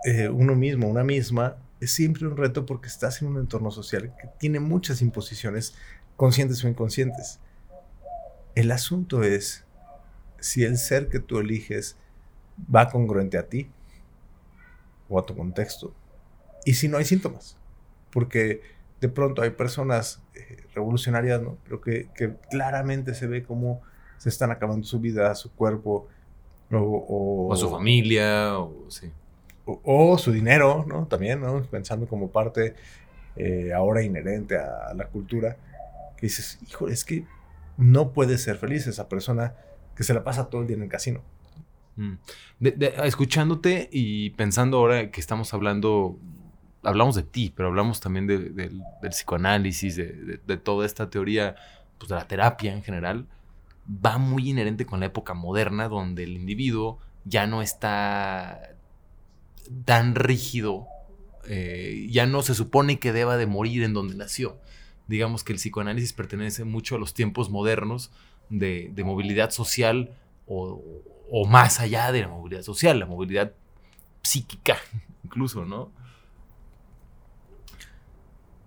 B: eh, uno mismo, una misma, es siempre un reto porque estás en un entorno social que tiene muchas imposiciones, conscientes o inconscientes. El asunto es si el ser que tú eliges va congruente a ti o a tu contexto. Y si no hay síntomas. Porque de pronto hay personas eh, revolucionarias, ¿no? Pero que, claramente se ve cómo se están acabando su vida, su cuerpo, o,
A: o, su familia, o sí
B: o, su dinero, ¿no? También, ¿no? Pensando como parte eh, ahora inherente a, la cultura, que dices, híjole, es que no puede ser feliz esa persona que se la pasa todo el día en el casino.
A: Mm. escuchándote y pensando ahora que estamos hablando, hablamos de ti, pero hablamos también del psicoanálisis, de, de, toda esta teoría, pues de la terapia en general, va muy inherente con la época moderna donde el individuo ya no está tan rígido, eh, ya no se supone que deba de morir en donde nació. Digamos que el psicoanálisis pertenece mucho a los tiempos modernos de, movilidad social o, más allá de la movilidad social, la movilidad psíquica incluso, ¿no?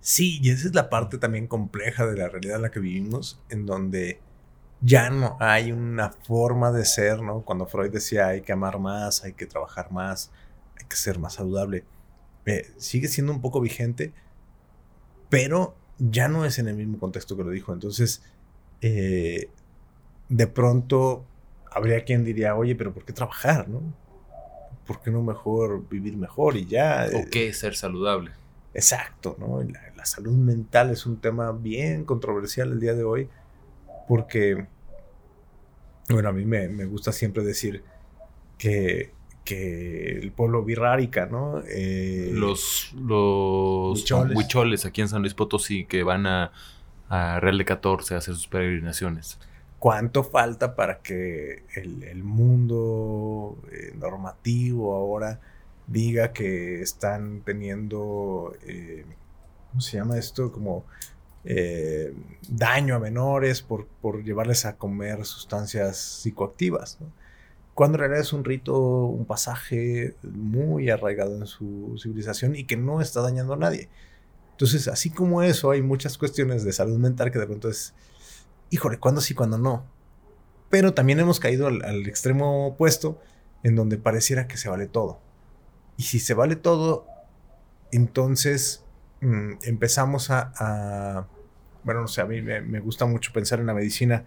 B: Sí, y esa es la parte también compleja de la realidad en la que vivimos, en donde ya no hay una forma de ser, ¿no? Cuando Freud decía hay que amar más, hay que trabajar más, hay que ser más saludable. Eh, sigue siendo un poco vigente, pero ya no es en el mismo contexto que lo dijo. Entonces, eh, de pronto habría quien diría, oye, pero ¿por qué trabajar? ¿no? ¿Por qué no mejor vivir mejor y ya?
A: ¿O qué ser saludable?
B: Exacto, ¿no? La, la, salud mental es un tema bien controversial el día de hoy, porque, bueno, a mí me, me gusta siempre decir que que el pueblo birrárica, ¿no?
A: Eh, los los huicholes. aquí en San Luis Potosí que van a, Real de 14 a hacer sus peregrinaciones.
B: ¿Cuánto falta para que el, mundo eh, normativo ahora diga que están teniendo, eh, ¿cómo se llama esto? Como eh, daño a menores por, por, llevarles a comer sustancias psicoactivas, cuando en realidad es un rito, un pasaje muy arraigado en su civilización y que no está dañando a nadie. Entonces, así como eso, hay muchas cuestiones de salud mental que de pronto es, híjole, ¿cuándo sí, cuándo no? Pero también hemos caído al, extremo opuesto, en donde pareciera que se vale todo. Y si se vale todo, entonces mm, empezamos a, bueno, no sé, a mí me, gusta mucho pensar en la medicina,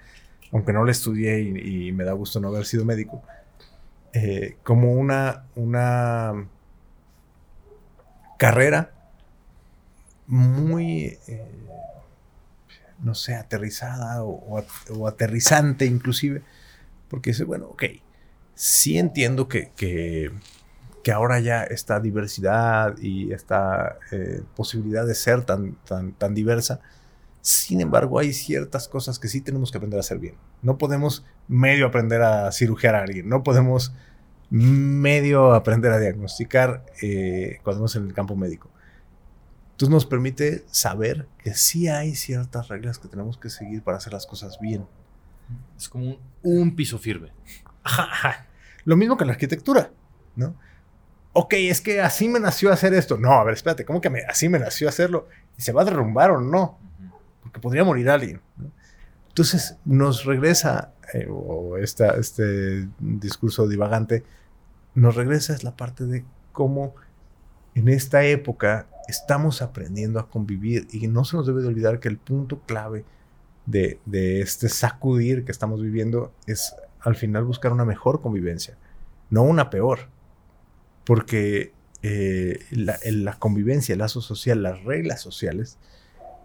B: aunque no la estudié y, me da gusto no haber sido médico, eh, como una, una carrera muy, eh, no sé, aterrizada o, aterrizante inclusive, porque dice, bueno, ok, sí entiendo que, ahora ya esta diversidad y esta eh, posibilidad de ser tan, tan, tan diversa, sin embargo, hay ciertas cosas que sí tenemos que aprender a hacer bien. No podemos medio aprender a cirugiar a alguien, no podemos medio aprender a diagnosticar eh, cuando estamos en el campo médico. Entonces nos permite saber que sí hay ciertas reglas que tenemos que seguir para hacer las cosas bien.
A: Es como un, piso firme.
B: Lo mismo que en la arquitectura, ¿no? Ok, es que así me nació hacer esto. No, a ver, espérate, ¿cómo que me, así me nació hacerlo? ¿Y se va a derrumbar o no? Porque podría morir alguien. Entonces nos regresa, eh, o este discurso divagante, nos regresa es la parte de cómo en esta época estamos aprendiendo a convivir y no se nos debe de olvidar que el punto clave de, este sacudir que estamos viviendo es al final buscar una mejor convivencia, no una peor. Porque eh, la, convivencia, el lazo social, las reglas sociales,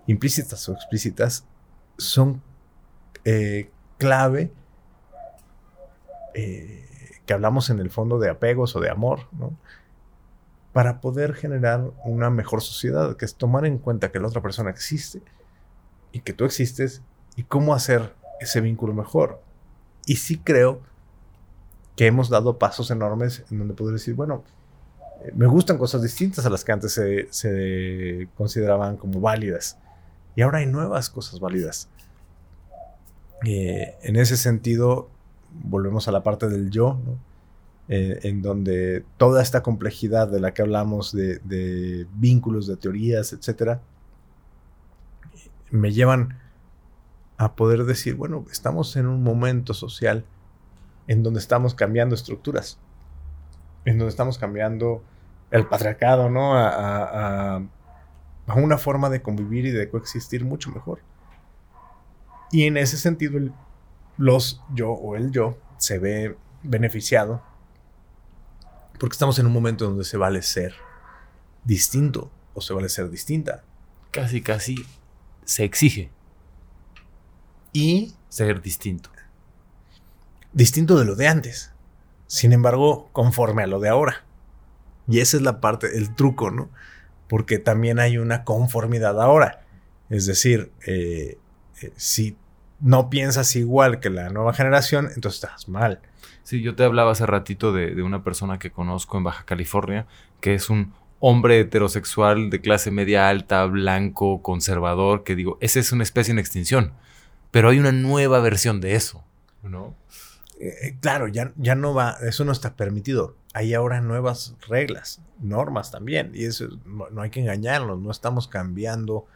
B: implícitas o explícitas, son eh, clave eh, que hablamos en el fondo de apegos o de amor, ¿no? para poder generar una mejor sociedad, que es tomar en cuenta que la otra persona existe y que tú existes y cómo hacer ese vínculo mejor. Y sí creo que hemos dado pasos enormes en donde poder decir, bueno, eh, me gustan cosas distintas a las que antes se, consideraban como válidas. Y ahora hay nuevas cosas válidas. Eh, en ese sentido, volvemos a la parte del yo. Eh, en donde toda esta complejidad de la que hablamos de, vínculos, de teorías, etcétera, me llevan a poder decir, bueno, estamos en un momento social en donde estamos cambiando estructuras, en donde estamos cambiando el patriarcado, ¿no? A, a una forma de convivir y de coexistir mucho mejor. Y en ese sentido, el, los yo o el yo se ve beneficiado porque estamos en un momento donde se vale ser distinto o se vale ser distinta.
A: Casi, casi se exige.
B: Y
A: ser distinto.
B: Distinto de lo de antes. Sin embargo, conforme a lo de ahora. Y esa es la parte, el truco, ¿no? Porque también hay una conformidad ahora. Es decir, eh, eh, si no piensas igual que la nueva generación, entonces estás mal.
A: Sí, yo te hablaba hace ratito de, una persona que conozco en Baja California, que es un hombre heterosexual de clase media alta, blanco, conservador, que digo, esa es una especie en extinción. Pero hay una nueva versión de eso, ¿no?
B: Eh, claro, ya, ya no va, eso no está permitido. Hay ahora nuevas reglas, normas también, y eso no, hay que engañarnos, no estamos cambiando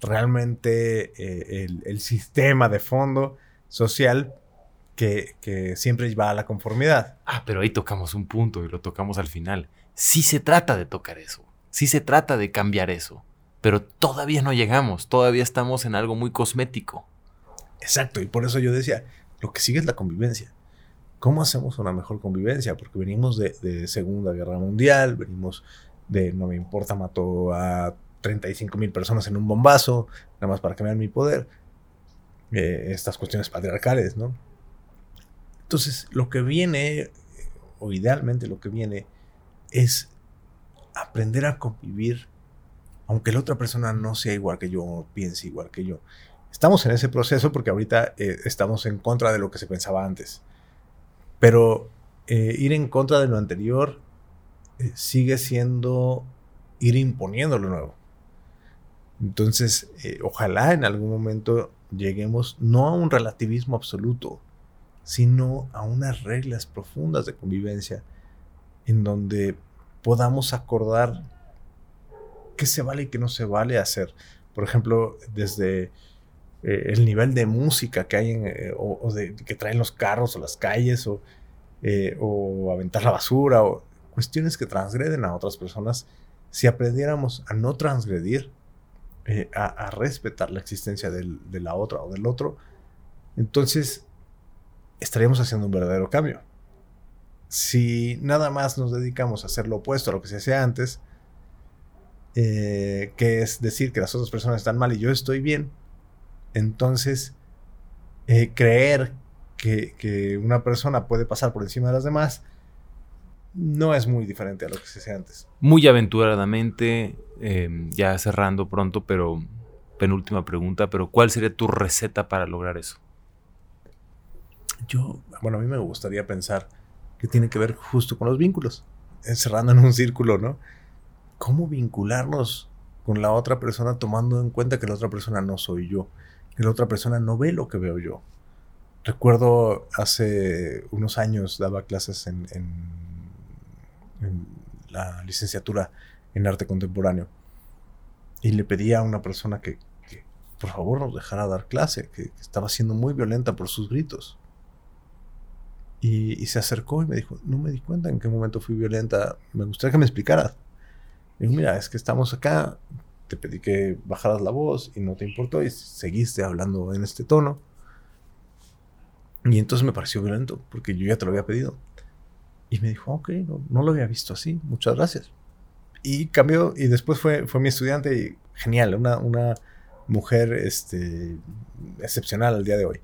B: realmente eh, el, el, sistema de fondo social que, siempre va a la conformidad.
A: Ah, pero ahí tocamos un punto y lo tocamos al final. Sí se trata de tocar eso, sí se trata de cambiar eso, pero todavía no llegamos, todavía estamos en algo muy cosmético.
B: Exacto, y por eso yo decía, lo que sigue es la convivencia. ¿Cómo hacemos una mejor convivencia? Porque venimos de, Segunda Guerra Mundial, venimos de, no me importa, mató a 35 mil personas en un bombazo, nada más para vean mi poder. Eh, estas cuestiones patriarcales, ¿no? Entonces, lo que viene, o idealmente lo que viene, es aprender a convivir, aunque la otra persona no sea igual que yo o piense igual que yo. Estamos en ese proceso porque ahorita eh, estamos en contra de lo que se pensaba antes. Pero eh, ir en contra de lo anterior eh, sigue siendo ir imponiendo lo nuevo. Entonces, eh, ojalá en algún momento lleguemos no a un relativismo absoluto, sino a unas reglas profundas de convivencia en donde podamos acordar qué se vale y qué no se vale hacer. Por ejemplo, desde eh, el nivel de música que hay eh, o, de, que traen los carros o las calles o, o aventar la basura o cuestiones que transgreden a otras personas, si aprendiéramos a no transgredir, eh, a, respetar la existencia de la otra o del otro, entonces estaríamos haciendo un verdadero cambio. Si nada más nos dedicamos a hacer lo opuesto a lo que se hacía antes, eh, que es decir que las otras personas están mal y yo estoy bien, entonces eh, creer que, que, una persona puede pasar por encima de las demás no es muy diferente a lo que se hacía antes.
A: Muy aventuradamente, em, ya cerrando pronto, pero penúltima pregunta, pero ¿cuál sería tu receta para lograr eso?
B: Yo, bueno, a mí me gustaría pensar que tiene que ver justo con los vínculos, encerrando en un círculo, ¿no? ¿Cómo vincularnos con la otra persona tomando en cuenta que la otra persona no soy yo, que la otra persona no ve lo que veo yo? Recuerdo hace unos años daba clases en la licenciatura en arte contemporáneo. Y le pedí a una persona que, por favor nos dejara dar clase, que, estaba siendo muy violenta por sus gritos. Y, se acercó y me dijo, no me di cuenta en qué momento fui violenta, me gustaría que me explicaras. Y mira, es que estamos acá, te pedí que bajaras la voz y no te importó y seguiste hablando en este tono. Y entonces me pareció violento, porque yo ya te lo había pedido. Y me dijo, ok, no, lo había visto así, muchas gracias. Y cambió, y después fue, fue mi estudiante, y genial, una, una mujer este, excepcional al día de hoy.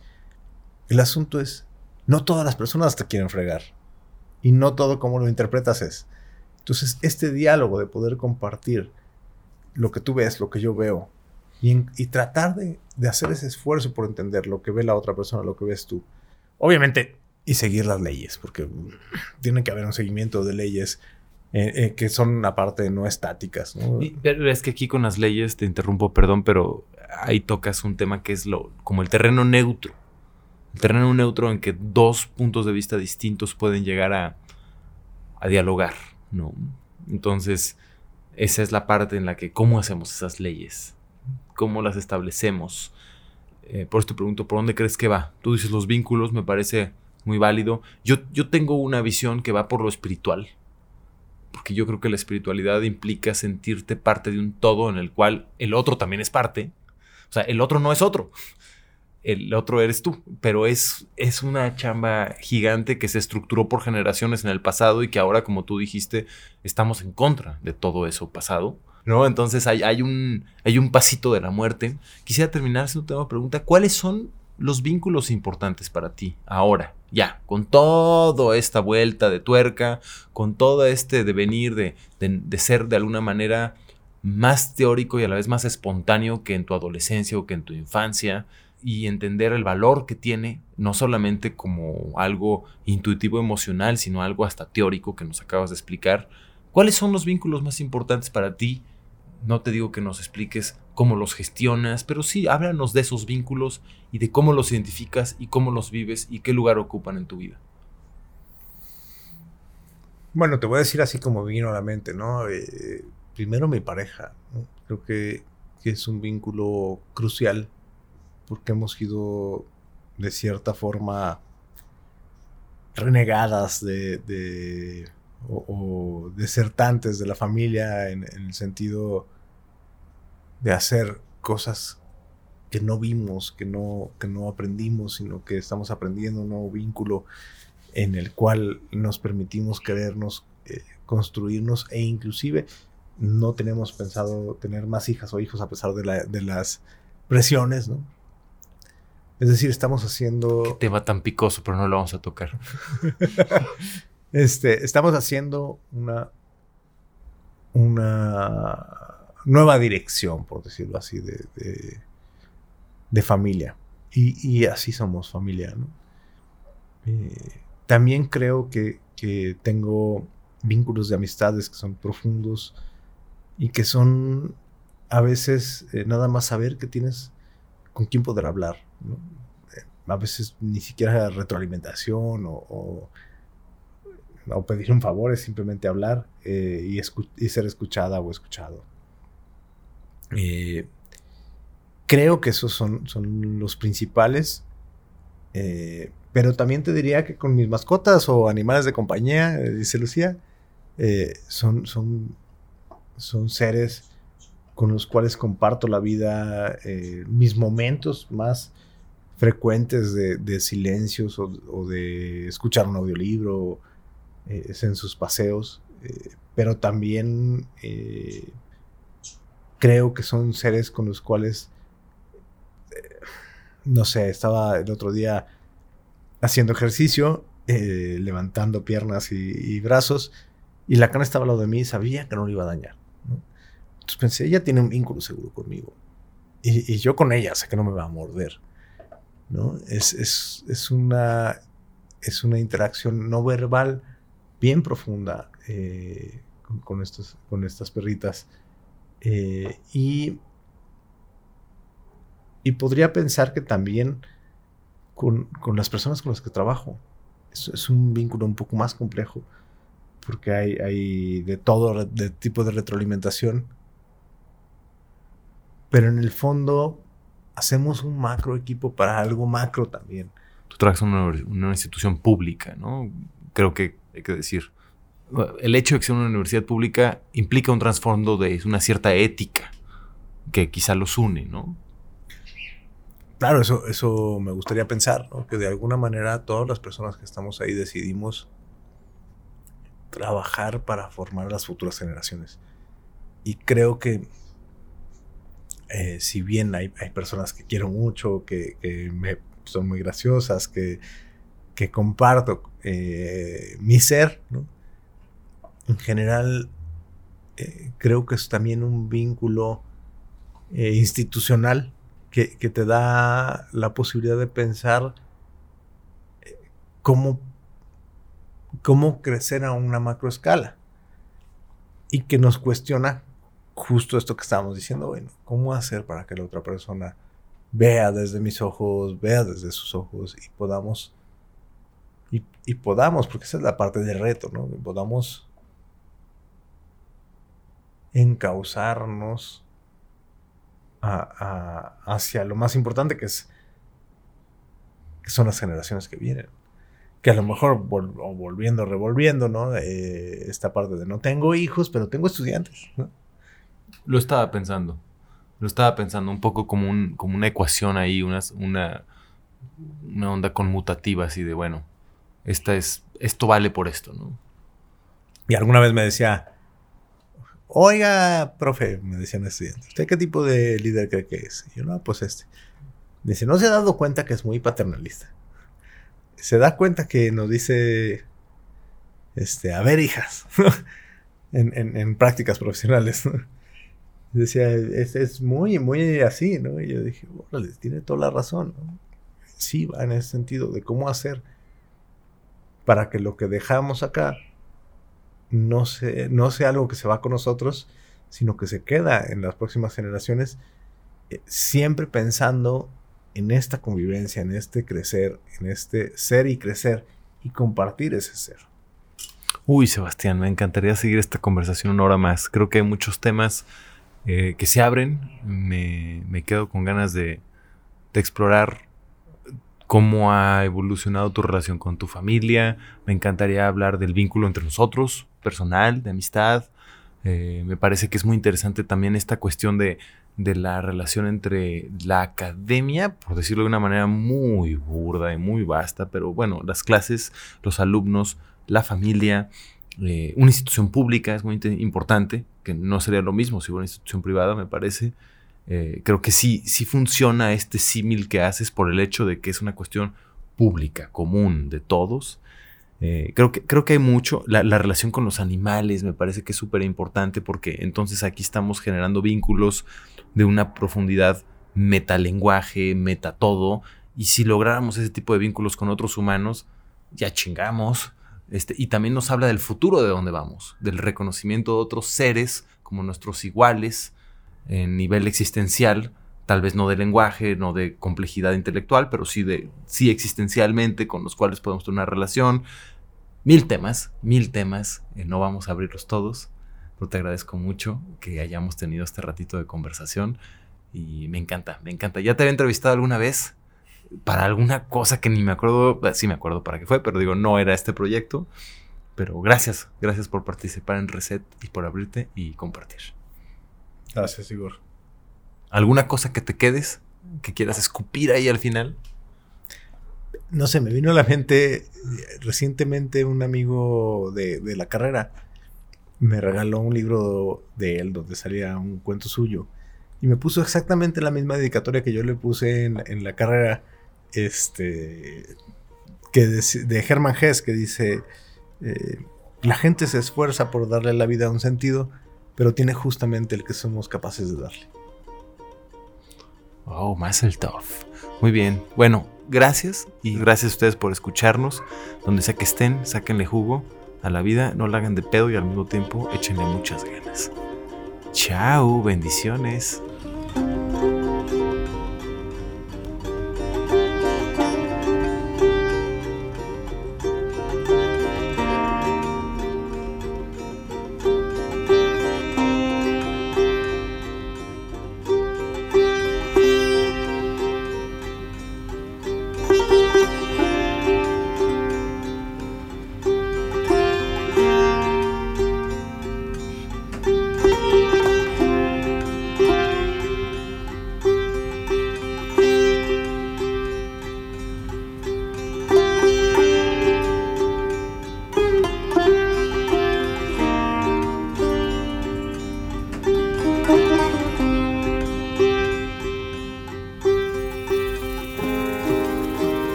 B: El asunto es, no todas las personas te quieren fregar. Y no todo como lo interpretas es. Entonces, este diálogo de poder compartir lo que tú ves, lo que yo veo, y, tratar de, hacer ese esfuerzo por entender lo que ve la otra persona, lo que ves tú. Obviamente, y seguir las leyes, porque tiene que haber un seguimiento de leyes eh, eh, que son aparte no estáticas.
A: pero es que aquí con las leyes, te interrumpo, perdón, pero ahí tocas un tema que es lo como el terreno neutro. El terreno neutro en que dos puntos de vista distintos pueden llegar a, a dialogar, ¿no? Entonces, esa es la parte en la que cómo hacemos esas leyes, cómo las establecemos. Eh, por esto pregunto, ¿por dónde crees que va? Tú dices los vínculos, me parece muy válido. Yo, yo tengo una visión que va por lo espiritual, porque yo creo que la espiritualidad implica sentirte parte de un todo en el cual el otro también es parte. O sea, el otro no es otro. El otro eres tú, pero es, es una chamba gigante que se estructuró por generaciones en el pasado y que ahora, como tú dijiste, estamos en contra de todo eso pasado. ¿no? Entonces hay, hay, un, hay un pasito de la muerte. Quisiera terminar haciendo una pregunta. ¿Cuáles son los vínculos importantes para ti ahora? Ya, con toda esta vuelta de tuerca, con todo este devenir de, de, ser de alguna manera más teórico y a la vez más espontáneo que en tu adolescencia o que en tu infancia, y entender el valor que tiene, no solamente como algo intuitivo emocional, sino algo hasta teórico que nos acabas de explicar. ¿Cuáles son los vínculos más importantes para ti? No te digo que nos expliques cómo los gestionas, pero sí háblanos de esos vínculos y de cómo los identificas y cómo los vives y qué lugar ocupan en tu vida.
B: Bueno, te voy a decir así como vino a la mente, ¿no? Eh, primero mi pareja, creo que, es un vínculo crucial porque hemos sido de cierta forma renegadas de, o, desertantes de la familia en el sentido de hacer cosas que no vimos, que no, que no aprendimos, sino que estamos aprendiendo un nuevo vínculo en el cual nos permitimos querernos, eh, construirnos e inclusive no tenemos pensado tener más hijas o hijos a pesar de, las presiones, ¿no? Es decir, estamos haciendo...
A: Qué tema tan picoso, pero no lo vamos a tocar.
B: este, estamos haciendo una... Una nueva dirección, por decirlo así, de, de, familia. Y, así somos familia, ¿no? Eh, también creo que, que, tengo vínculos de amistades que son profundos y que son a veces eh, nada más saber que tienes con quién poder hablar. Eh, a veces ni siquiera retroalimentación o, pedir un favor, es simplemente hablar y, y, ser escuchada o escuchado. creo que esos son, los principales. pero también te diría que con mis mascotas o animales de compañía, dice Lucía, eh, son, son, son seres con los cuales comparto la vida, eh, mis momentos más frecuentes de, silencios o, de escuchar un audiolibro, eh, es en sus paseos, pero también creo que son seres con los cuales, no sé, estaba el otro día haciendo ejercicio, levantando piernas y brazos, y la cana estaba al lado de mí y sabía que no lo iba a dañar. Entonces pensé, ella tiene un vínculo seguro conmigo. Y, yo con ella sé que no me va a morder. ¿No? Es, es, una, es una interacción no verbal bien profunda eh, con, estos, con estas perritas. Eh, y, y podría pensar que también con, con, las personas con las que trabajo. Es, es un vínculo un poco más complejo porque hay, de todo de tipo de retroalimentación. Pero en el fondo hacemos un macro equipo para algo macro también.
A: Tú trabajas en una, institución pública, ¿no? Creo que hay que decir. El hecho de que sea una universidad pública implica un trasfondo de una cierta ética que quizá los une, ¿no?
B: Claro, eso, eso me gustaría pensar, ¿no? que de alguna manera todas las personas que estamos ahí decidimos trabajar para formar las futuras generaciones. Y creo que eh, si bien hay, personas que quiero mucho, que, me, son muy graciosas, que, que comparto eh, mi ser, en general eh, creo que es también un vínculo institucional que, que, te da la posibilidad de pensar cómo cómo crecer a una macroescala. Y que nos cuestiona justo esto que estábamos diciendo, bueno, ¿cómo hacer para que la otra persona vea desde mis ojos, vea desde sus ojos y podamos, y, podamos, porque esa es la parte del reto, ¿no? podamos encauzarnos hacia lo más importante que es que son las generaciones que vienen que a lo mejor volviendo, revolviendo, ¿no? Eh, esta parte de no tengo hijos, pero tengo estudiantes,
A: Lo estaba pensando. Lo estaba pensando un poco como, un, como una ecuación ahí, una, una, una onda conmutativa así de, bueno, esta es, esto vale por esto, ¿no?
B: Y alguna vez me decía, oiga, profe, me decía un estudiante, ¿usted qué tipo de líder cree que es? Y yo, no, pues este. Dice, ¿no se ha dado cuenta que es muy paternalista? se da cuenta que nos dice, este, a ver, hijas, en, prácticas profesionales. Decía, es, es, muy, muy así, ¿no? Y yo dije, bueno, tiene toda la razón. Sí, va en ese sentido de cómo hacer para que lo que dejamos acá no, sea, no sea algo que se va con nosotros, sino que se queda en las próximas generaciones, eh, siempre pensando en esta convivencia, en este crecer, en este ser y crecer y compartir ese ser.
A: Uy, Sebastián, me encantaría seguir esta conversación una hora más. Creo que hay muchos temas eh, que se abren. Me, quedo con ganas de, explorar cómo ha evolucionado tu relación con tu familia. Me encantaría hablar del vínculo entre nosotros, personal, de amistad. Eh, me parece que es muy interesante también esta cuestión de de la relación entre la academia, por decirlo de una manera muy burda y muy vasta, pero bueno, las clases, los alumnos, la familia, eh, una institución pública es muy importante, que no sería lo mismo si fuera una institución privada, me parece. Eh, creo que sí, sí funciona este símil que haces por el hecho de que es una cuestión pública, común, de todos. Eh, creo, que, creo que hay mucho. La, la, relación con los animales me parece que es súper importante porque entonces aquí estamos generando vínculos de una profundidad metalenguaje, meta todo. Y si lográramos ese tipo de vínculos con otros humanos, ya chingamos. Este, y también nos habla del futuro de dónde vamos, del reconocimiento de otros seres como nuestros iguales en nivel existencial, tal vez no de lenguaje, no de complejidad intelectual, pero sí de sí existencialmente con los cuales podemos tener una relación. Mil temas, mil temas, eh, no vamos a abrirlos todos, pero te agradezco mucho que hayamos tenido este ratito de conversación y me encanta, me encanta. ¿Ya te había entrevistado alguna vez? Para alguna cosa que ni me acuerdo, eh, sí me acuerdo para qué fue, pero digo, no era este proyecto. Pero gracias, gracias por participar en Reset y por abrirte y compartir.
B: Gracias, Igor.
A: ¿Alguna cosa que te quedes? ¿Que quieras escupir ahí al final?
B: No sé, me vino a la mente eh, recientemente un amigo de, la carrera me regaló un libro de él donde salía un cuento suyo y me puso exactamente la misma dedicatoria que yo le puse en, la carrera este que de, de Hermann Hesse que dice eh, la gente se esfuerza por darle a la vida un sentido pero tiene justamente el que somos capaces de darle
A: Oh, el Tough. Muy bien. Bueno, gracias y gracias a ustedes por escucharnos. Donde sea que estén, sáquenle jugo a la vida, no la hagan de pedo y al mismo tiempo échenle muchas ganas. Chao, bendiciones.